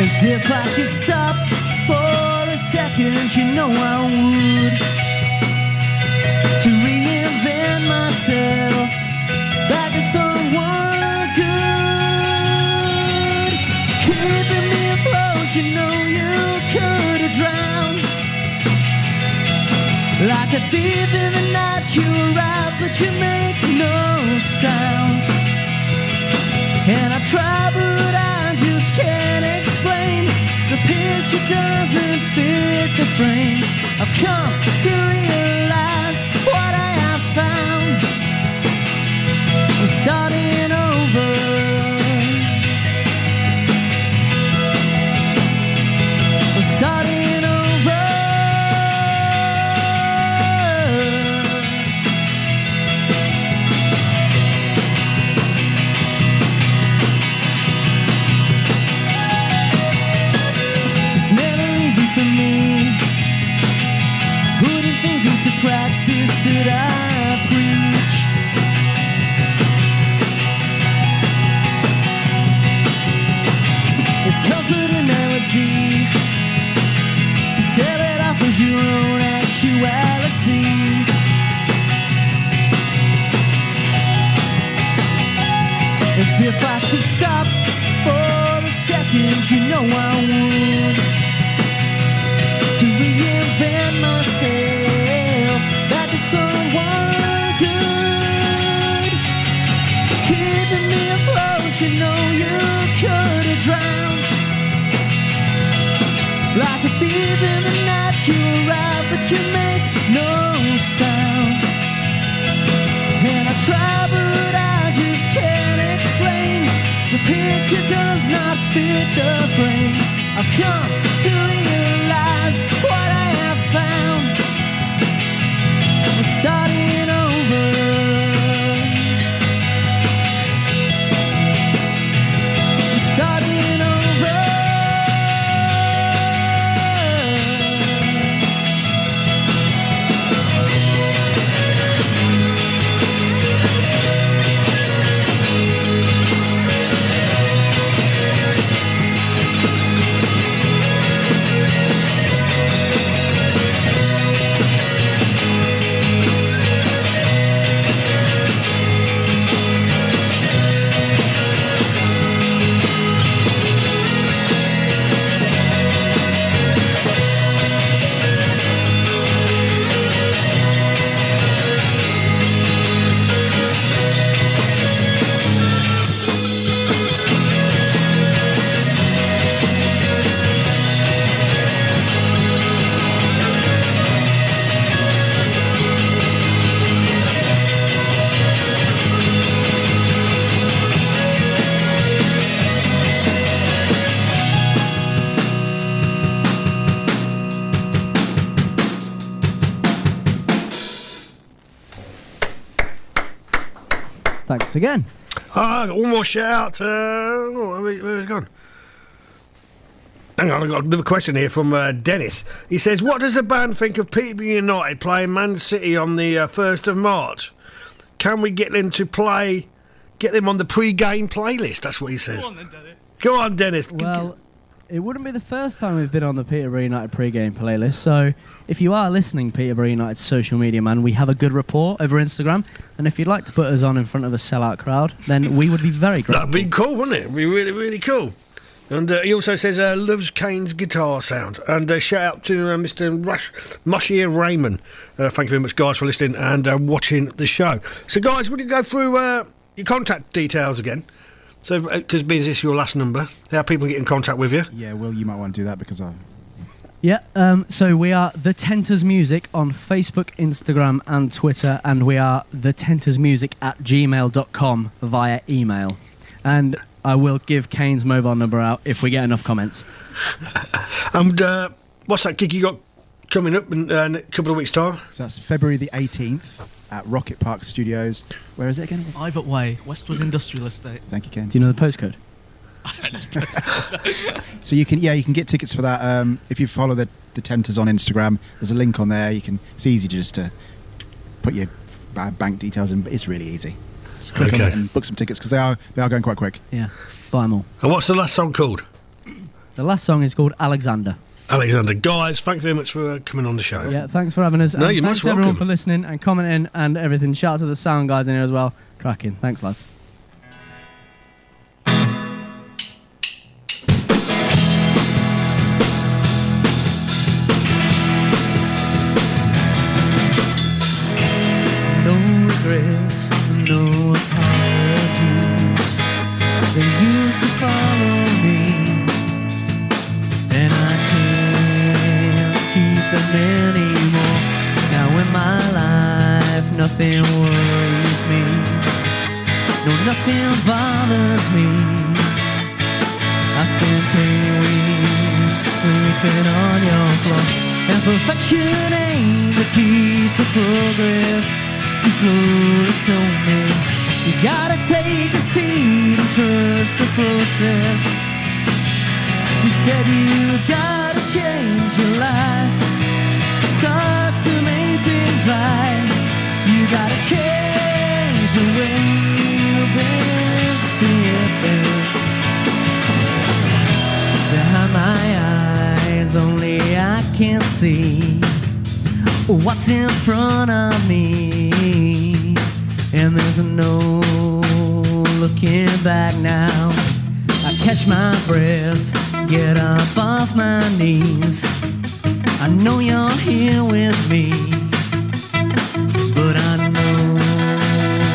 And if I could stop for a second, you know I would. Someone good. Keeping me afloat, you know you could have drowned. Like a thief in the night, you arrive, but you make no sound. And I try, but I just can't explain. The picture doesn't fit the frame. I've come to realize starting over. I'm starting over. It's never easy for me putting things into practice that I picture does not fit the frame. I've come Thanks again. Ah, got one more shout. Uh, oh, where, where's it gone? Hang on, I've got another question here from uh, Dennis. He says, What does the band think of Peterborough United playing Man City on the uh, 1st of March? Can we get them to play, get them on the pre game playlist? That's what he says. Go on, then, Dennis. Go on, Dennis. G- Well, it wouldn't be the first time we've been on the Peterborough United pre-game playlist. So, if you are listening, Peterborough United social media man, we have a good report over Instagram. And if you'd like to put us on in front of a sellout crowd, then we would be very grateful. *laughs* That'd be cool, wouldn't it? It'd be really, really cool. And uh, he also says, uh, loves Kane's guitar sound. And uh, shout out to uh, Mr. Rush, Moshir Raymond. Uh, thank you very much, guys, for listening and uh, watching the show. So, guys, would you go through uh, your contact details again? So, because this is this your last number? How people can get in contact with you? Yeah, Will, you might want to do that because I. Yeah, um, so we are The Tenters Music on Facebook, Instagram, and Twitter, and we are The Tenters Music at gmail.com via email. And I will give Kane's mobile number out if we get enough comments. *laughs* And uh, what's that gig you got coming up in uh, a couple of weeks' time? So that's February the 18th at Rocket Park Studios. Where is it again? Ivatt Way, Westwood Industrial Estate. Thank you, Ken. Do you *laughs* know the postcode? So you can, yeah, you can get tickets for that um, if you follow the the Tenters on Instagram. There's a link on there. You can. It's easy to just to put your uh, bank details in. But it's really easy. Just click on Okay. it and book some tickets because they are they are going quite quick. Yeah, buy them all. And what's the last song called? The last song is called Alexander. Alexander. Guys, thanks very much for coming on the show. Yeah, thanks for having us. No, you're thanks everyone for listening and commenting and everything. Shout out to the sound guys in here as well. Cracking. Thanks, lads. No regrets, no apologies. They used to. Them anymore. Now in my life, nothing worries me. No, nothing bothers me. I spent three weeks sleeping on your floor. And perfection ain't the key to progress. You slowly told me you gotta take a seat and trust the process. You said you gotta change your life, start to make things right. You gotta change the way you've been seeing things. Behind my eyes, only I can see what's in front of me. And there's no looking back now. I catch my breath, get up off my knees. I know you're here with me, but I know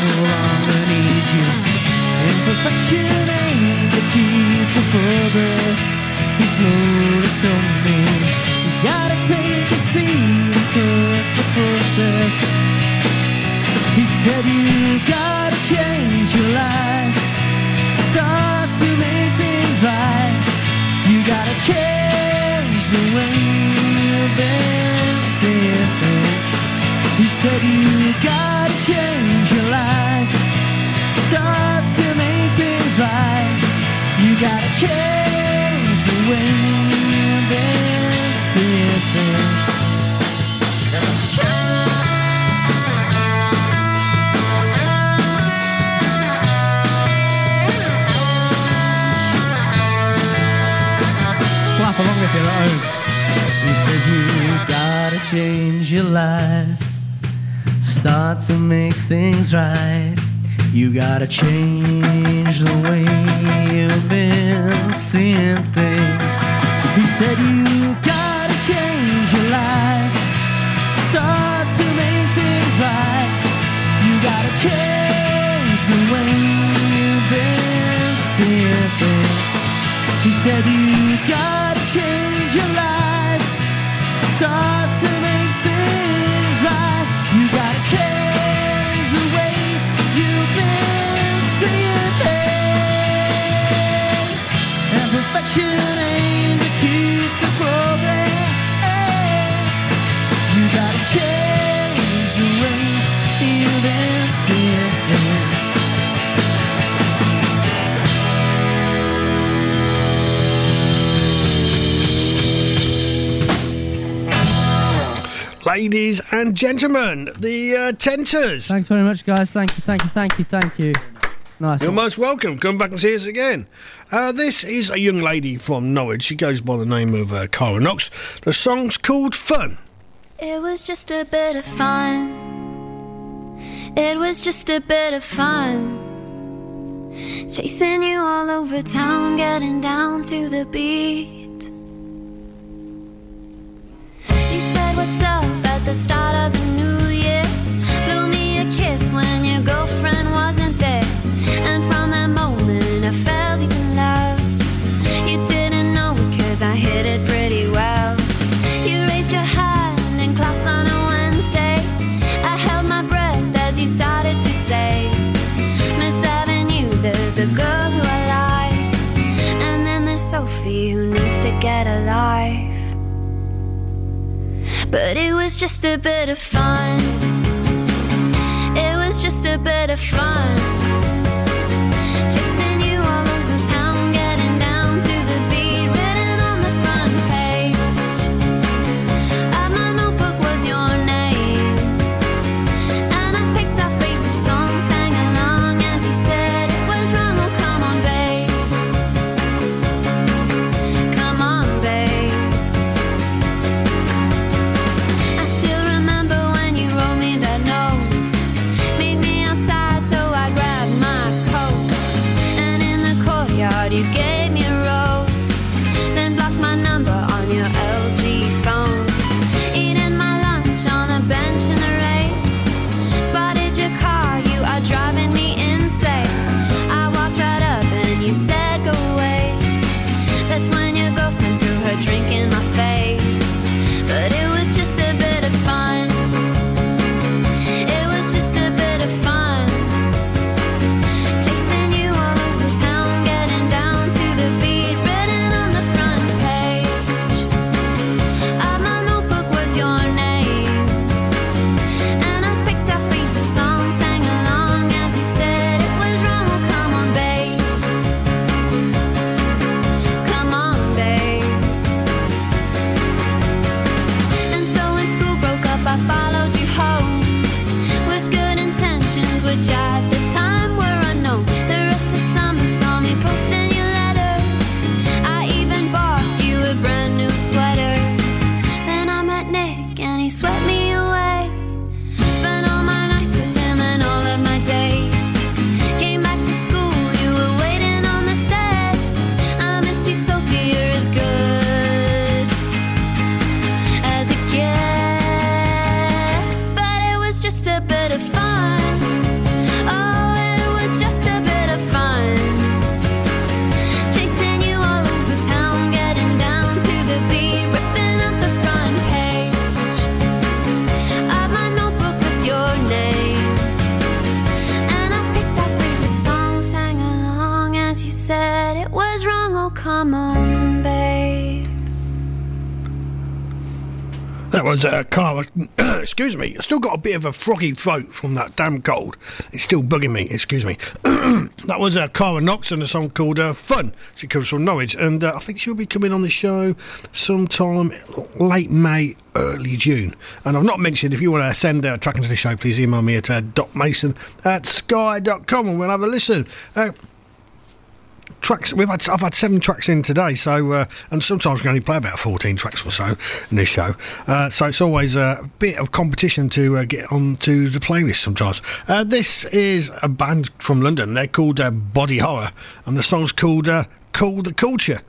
no longer need you. Imperfection ain't the key to progress. He slowly told me, you gotta take a seat and trust the process. He said you gotta change your life, start to make things right. You gotta change the way been seeing things. He said you gotta change your life, start to make things right. You gotta change the way been seeing things. Clap along if you're at home. He says you gotta change your life, start to make things right. You gotta change the way you've been seeing things. He said you gotta change your life, start to make things right. You gotta change the way you've been seeing things. He said you gotta change your life, start Ladies and gentlemen, the uh, Tenters. Thanks very much, guys. Thank you, thank you, thank you, thank you. Nice. You're one. most welcome. Come back and see us again. Uh, this is a young lady from Norwich. She goes by the name of uh, Cara Knox. The song's called Fun. It was just a bit of fun. It was just a bit of fun. Chasing you all over town, getting down to the beat. You said what's up at the start of the new But it was just a bit of fun. It was just a bit of fun. Excuse me. I still got a bit of a froggy throat from that damn cold. It's still bugging me. Excuse me. *clears throat* that was uh, Cara Knox and a song called uh, "Fun." She comes from Norwich, and uh, I think she'll be coming on the show sometime late May, early June. And I've not mentioned if you want to send a track into the show, please email me at uh, docmason at sky.com and we'll have a listen. Tracks we've had I've had seven tracks in today so uh, and sometimes we only play about 14 tracks or so in this show. Uh, so it's always a bit of competition to uh, get onto the playlist sometimes. Uh, this is a band from London. They're called uh, Body Horror and the song's called uh, Call the Culture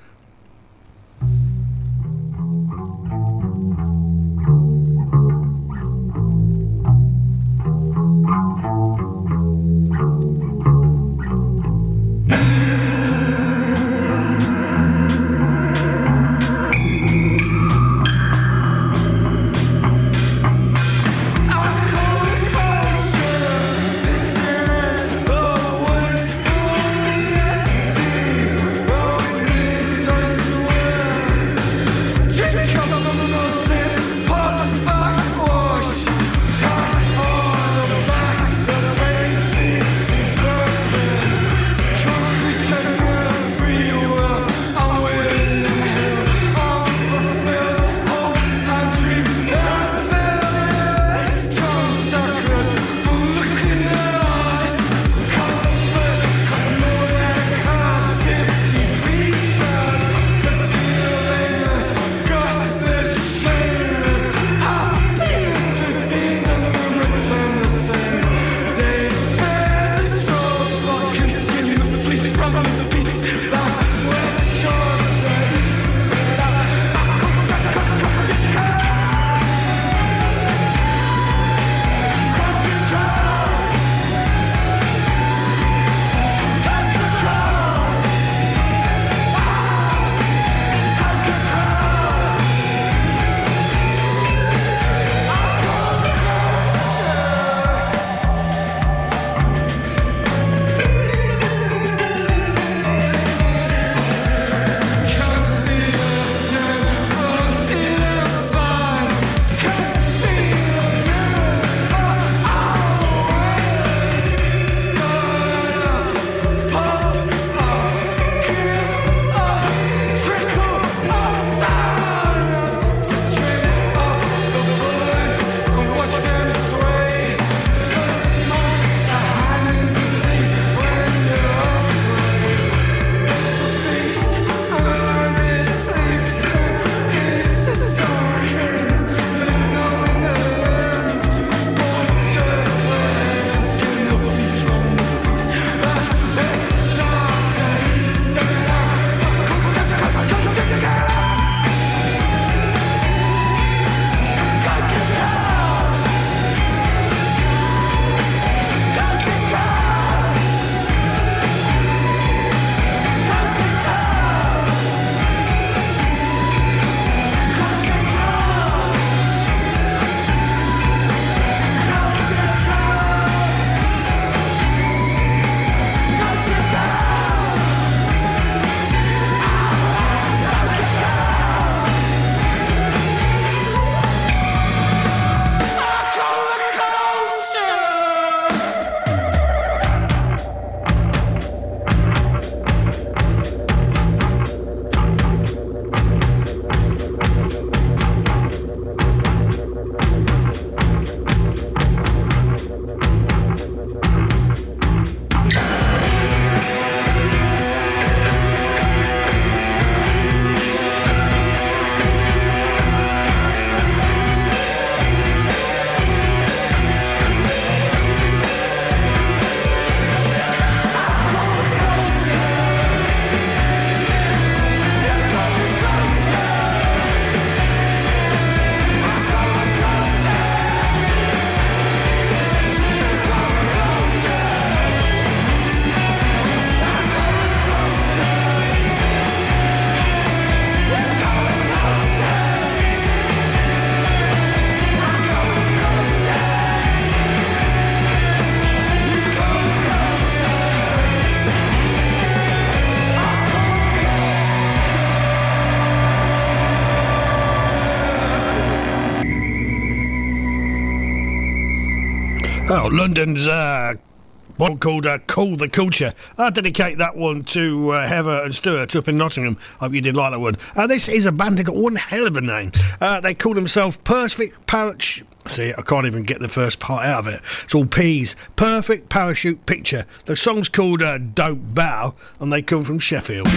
London's uh, one called uh, Call the Culture. I dedicate that one to uh, Heather and Stuart up in Nottingham. Hope you did like that one. Uh, this is a band that got one hell of a name. Uh, they call themselves Perfect Parachute. See, I can't even get the first part out of it. It's all P's. Perfect Parachute Picture. The song's called uh, Don't Bow, and they come from Sheffield.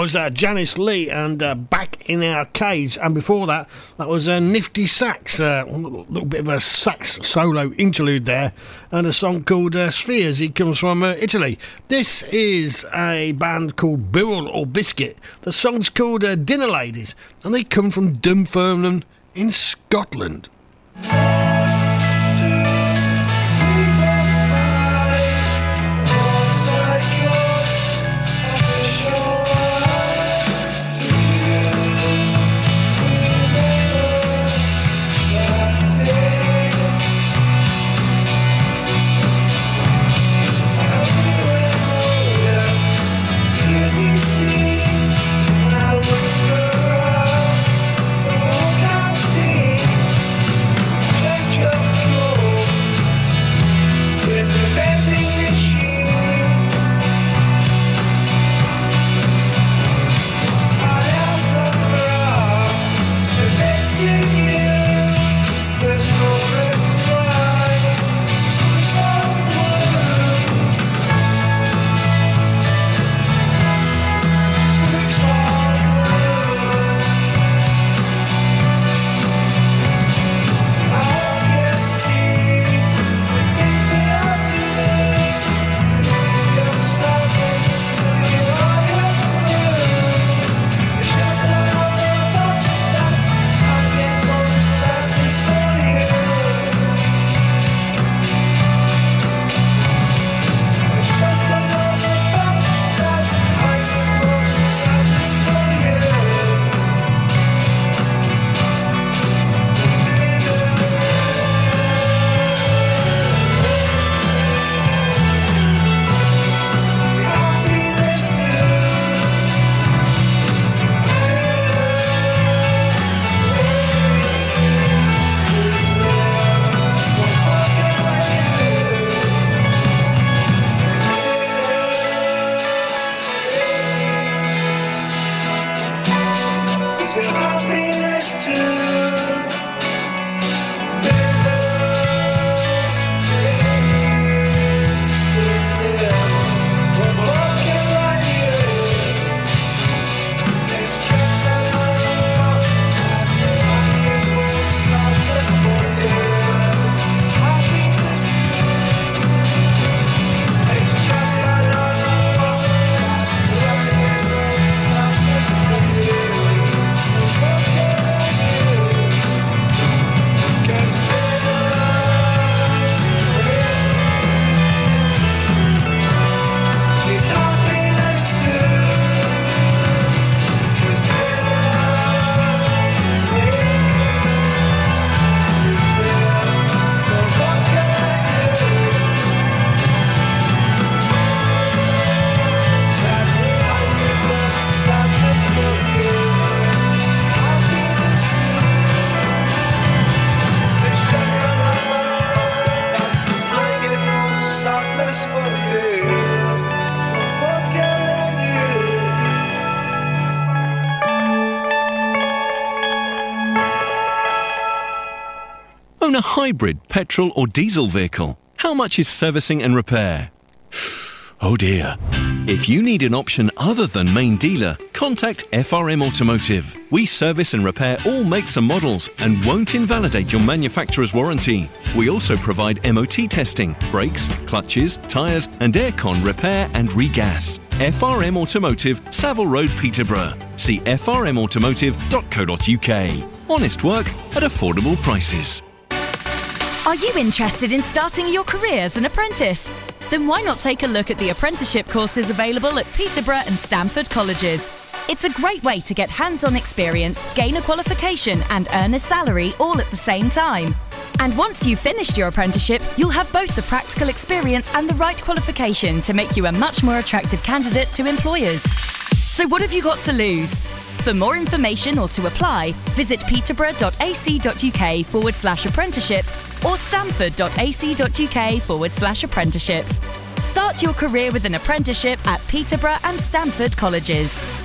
Was uh, Janice Lee and uh, Back in Our Cage, and before that, that was uh, Nifty Sax, uh, a little bit of a sax solo interlude there, and a song called uh, Spheres. He comes from uh, Italy. This is a band called Birrell or Biscuit. The song's called Dinner Ladies, and they come from Dunfermline in Scotland. Hybrid, petrol or diesel vehicle. How much is servicing and repair? *sighs* Oh dear. If you need an option other than main dealer, contact FRM Automotive. We service and repair all makes and models and won't invalidate your manufacturer's warranty. We also provide MOT testing, brakes, clutches, tyres and aircon repair and regas. FRM Automotive, Savile Road, Peterborough. See frmautomotive.co.uk. Honest work at affordable prices. Are you interested in starting your career as an apprentice? Then why not take a look at the apprenticeship courses available at Peterborough and Stamford colleges? It's a great way to get hands on experience, gain a qualification, and earn a salary all at the same time. And once you've finished your apprenticeship, you'll have both the practical experience and the right qualification to make you a much more attractive candidate to employers. So, what have you got to lose? For more information or to apply, visit peterborough.ac.uk forward slash apprenticeships or stamford.ac.uk forward slash apprenticeships. Start your career with an apprenticeship at Peterborough and Stamford colleges.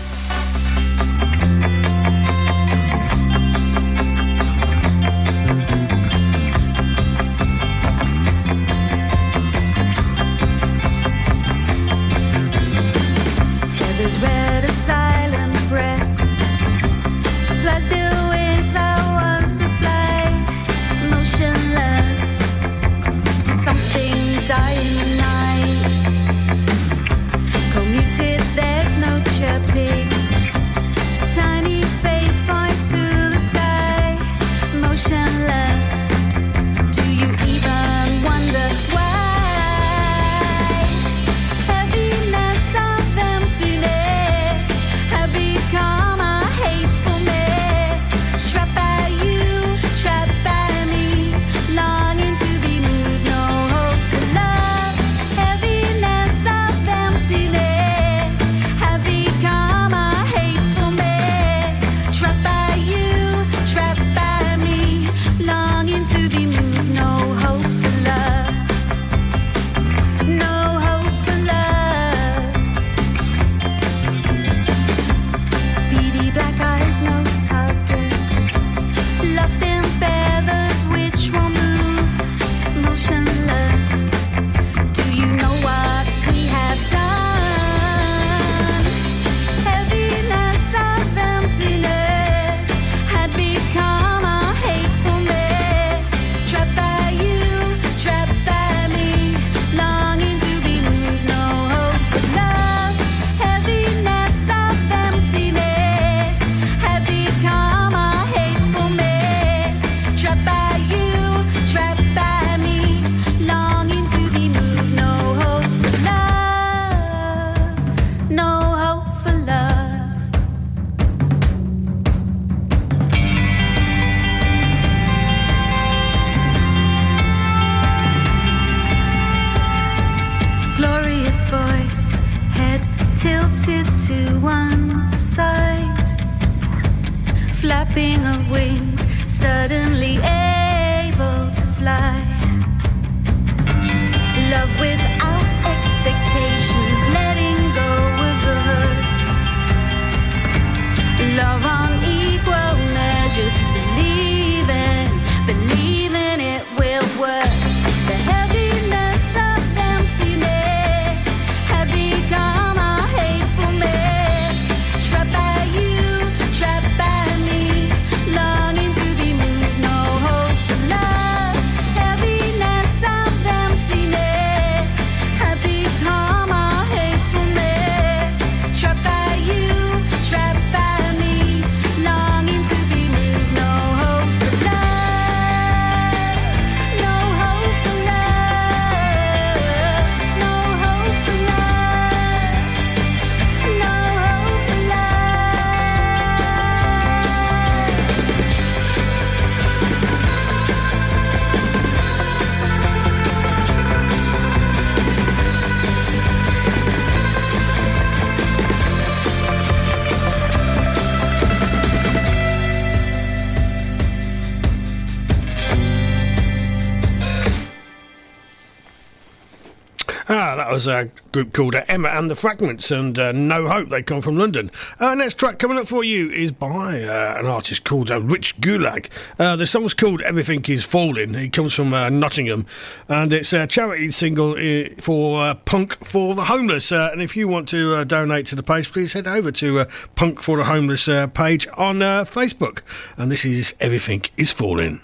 A group called Emma and the Fragments and uh, No Hope. They come from London. Uh, next track coming up for you is by uh, an artist called uh, Rich Gulag. Uh, the song's called Everything Is Falling. He comes from uh, Nottingham and it's a charity single for Punk for the Homeless. And if you want to donate to the page, please head over to Punk for the Homeless page on Facebook. And this is Everything Is Falling.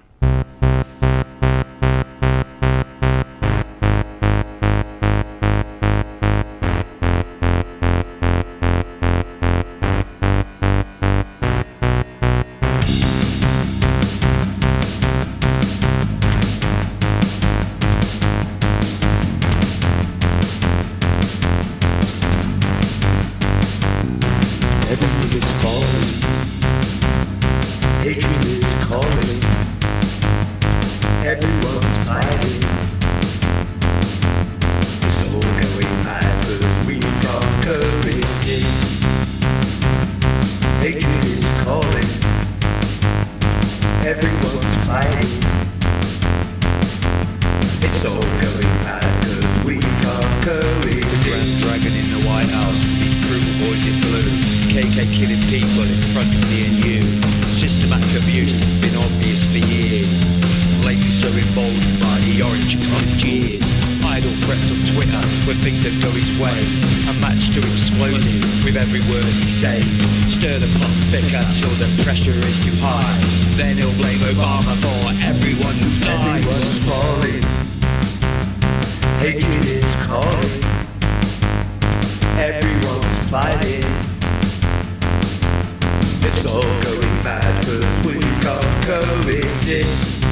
Coexist.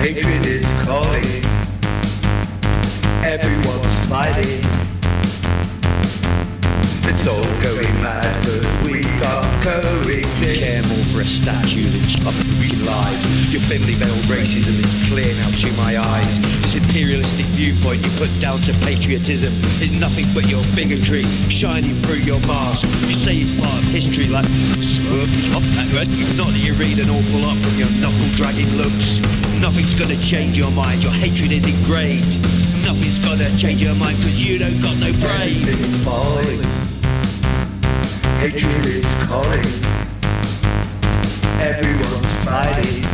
Hatred is calling. Everyone's fighting. It's all going mad coexist. care more for a statue than fucking lives. Your thinly veiled racism is clear now to my eyes. This imperialistic viewpoint you put down to patriotism is nothing but your bigotry shining through your mask. You say it's part of history like not that you read an awful lot from your knuckle dragging looks. Nothing's gonna change your mind. Your hatred is ingrained. Nothing's gonna change your mind because you don't got no brain. Falling. Hatred is calling. Everyone's fighting.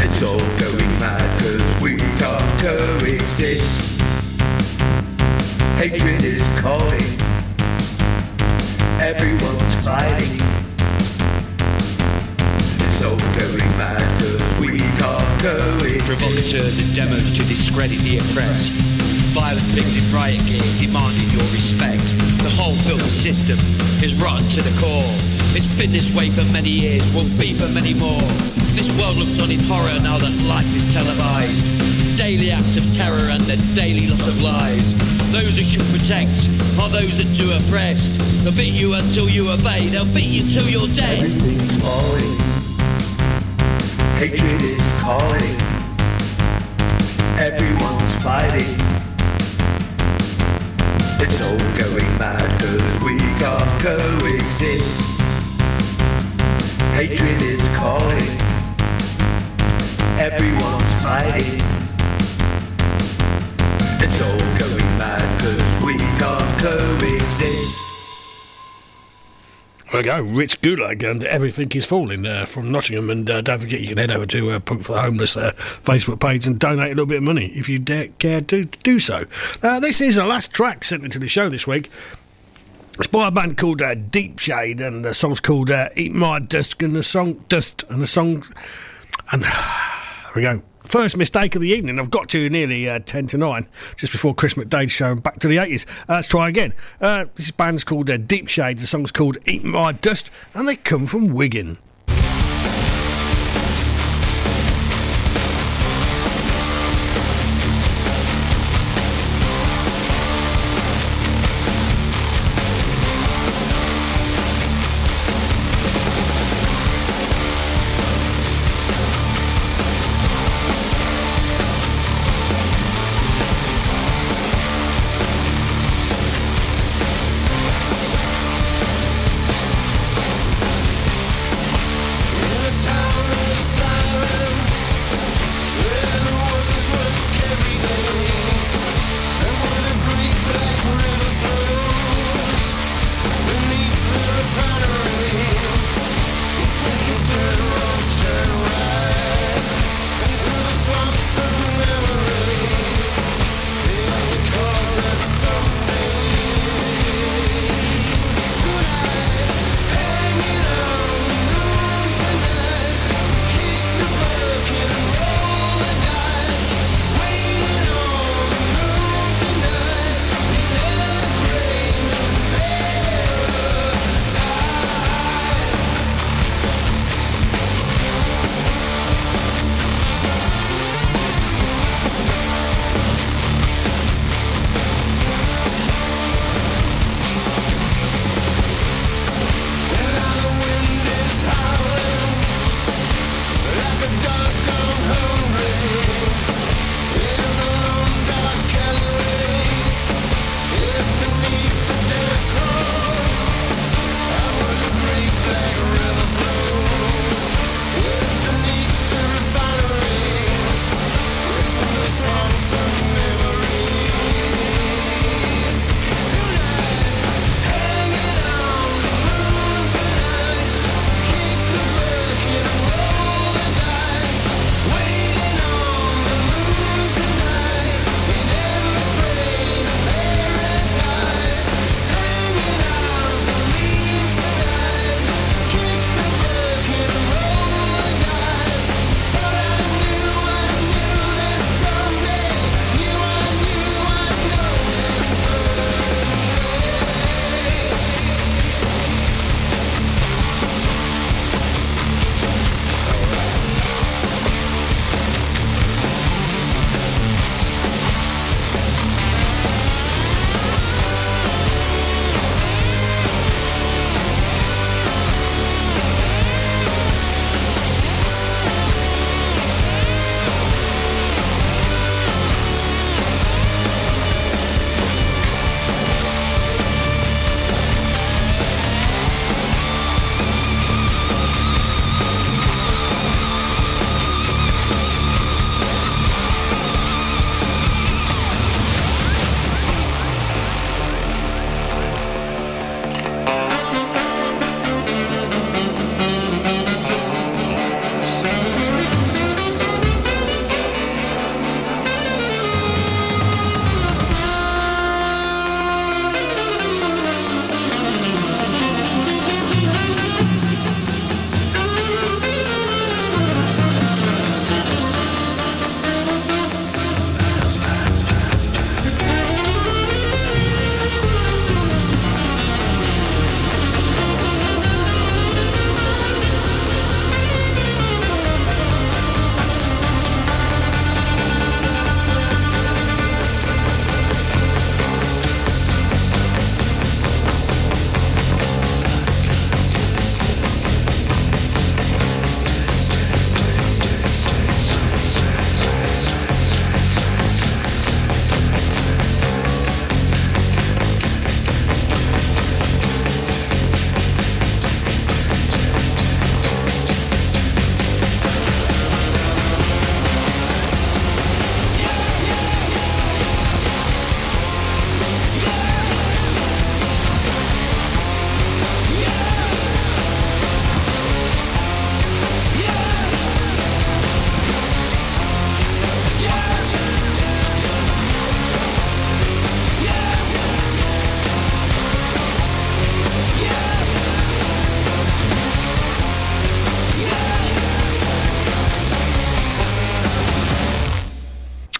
It's all going mad cause we can't coexist. Hatred is calling. Everyone's fighting. It's all going mad cause we can't coexist. Provocateurs and demos to discredit the oppressed. Violent pigs in riot gear demanding your respect. The whole filthy system is rotten to the core. It's been this way for many years, won't be for many more. This world looks on in horror now that life is televised. Daily acts of terror and the daily loss of lives. Those who should protect are those that do oppress. They'll beat you until you obey. They'll beat you till you're dead. Everything's falling. Hatred is calling. Everyone's fighting. It's all going mad cause we can't coexist. Hatred is calling. Everyone's fighting. It's all going mad cause we can't coexist. There we go, Rich Gulag and Everything is Falling uh, from Nottingham. And uh, don't forget, you can head over to uh, Punk for the Homeless uh, Facebook page and donate a little bit of money if you dare, care to do so. Uh, this is the last track sent into the show this week. It's by a band called uh, Deepshade, and the song's called uh, Eat My Dust, and the song Dust, and the song, and *sighs* there we go. First mistake of the evening. I've got to nearly uh, 10 to 9, just before Chris McDade's show, and back to the 80s. Uh, let's try again. Uh, this band's called uh, Deepshade, the song's called Eat My Dust, and they come from Wigan.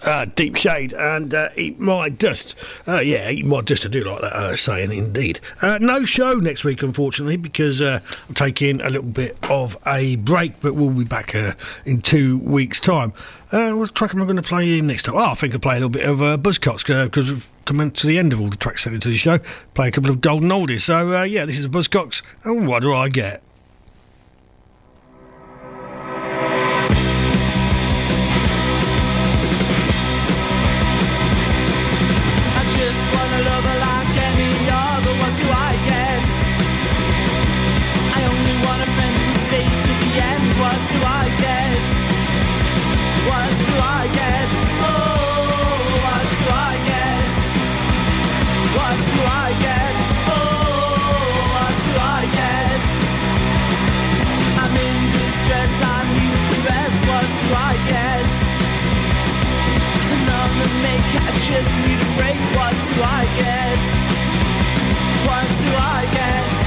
Uh, Deepshade and uh, Eat My Dust. Uh, yeah, Eat My Dust. I do like that uh, saying, indeed. Uh, no show next week, unfortunately, because uh, I'm taking a little bit of a break, but we'll be back in two weeks' time. What track am I going to play next time? Oh, I think I'll play a little bit of Buzzcocks because we've come to the end of all the tracks sent into the show. Play a couple of golden oldies. So, yeah, this is Buzzcocks. And what do I get? I just need a break. What do I get? What do I get?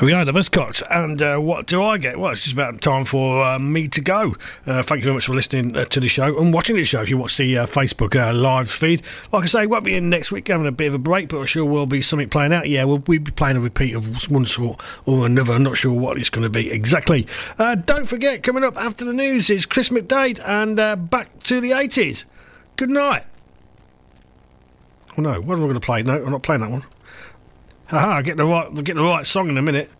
We are, the Buzzcocks. And uh, what do I get? Well, it's just about time for uh, me to go. Uh, thank you very much for listening uh, to the show and watching the show. If you watch the uh, Facebook uh, live feed, like I say, won't be in next week, having a bit of a break, but I'm sure will be something playing out. Yeah, we'll, we'll be playing a repeat of one sort or another. I'm not sure what it's going to be exactly. Don't forget, coming up after the news is Chris McDade and back to the 80s. Good night. Oh no, what am I going to play? No, I'm not playing that one. Haha, I'll get the right, I'll get the right song in a minute.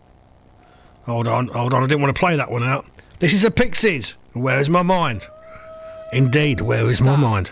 Hold on, hold on. I didn't want to play that one out. This is the Pixies. Where is my mind? Indeed, where is my mind?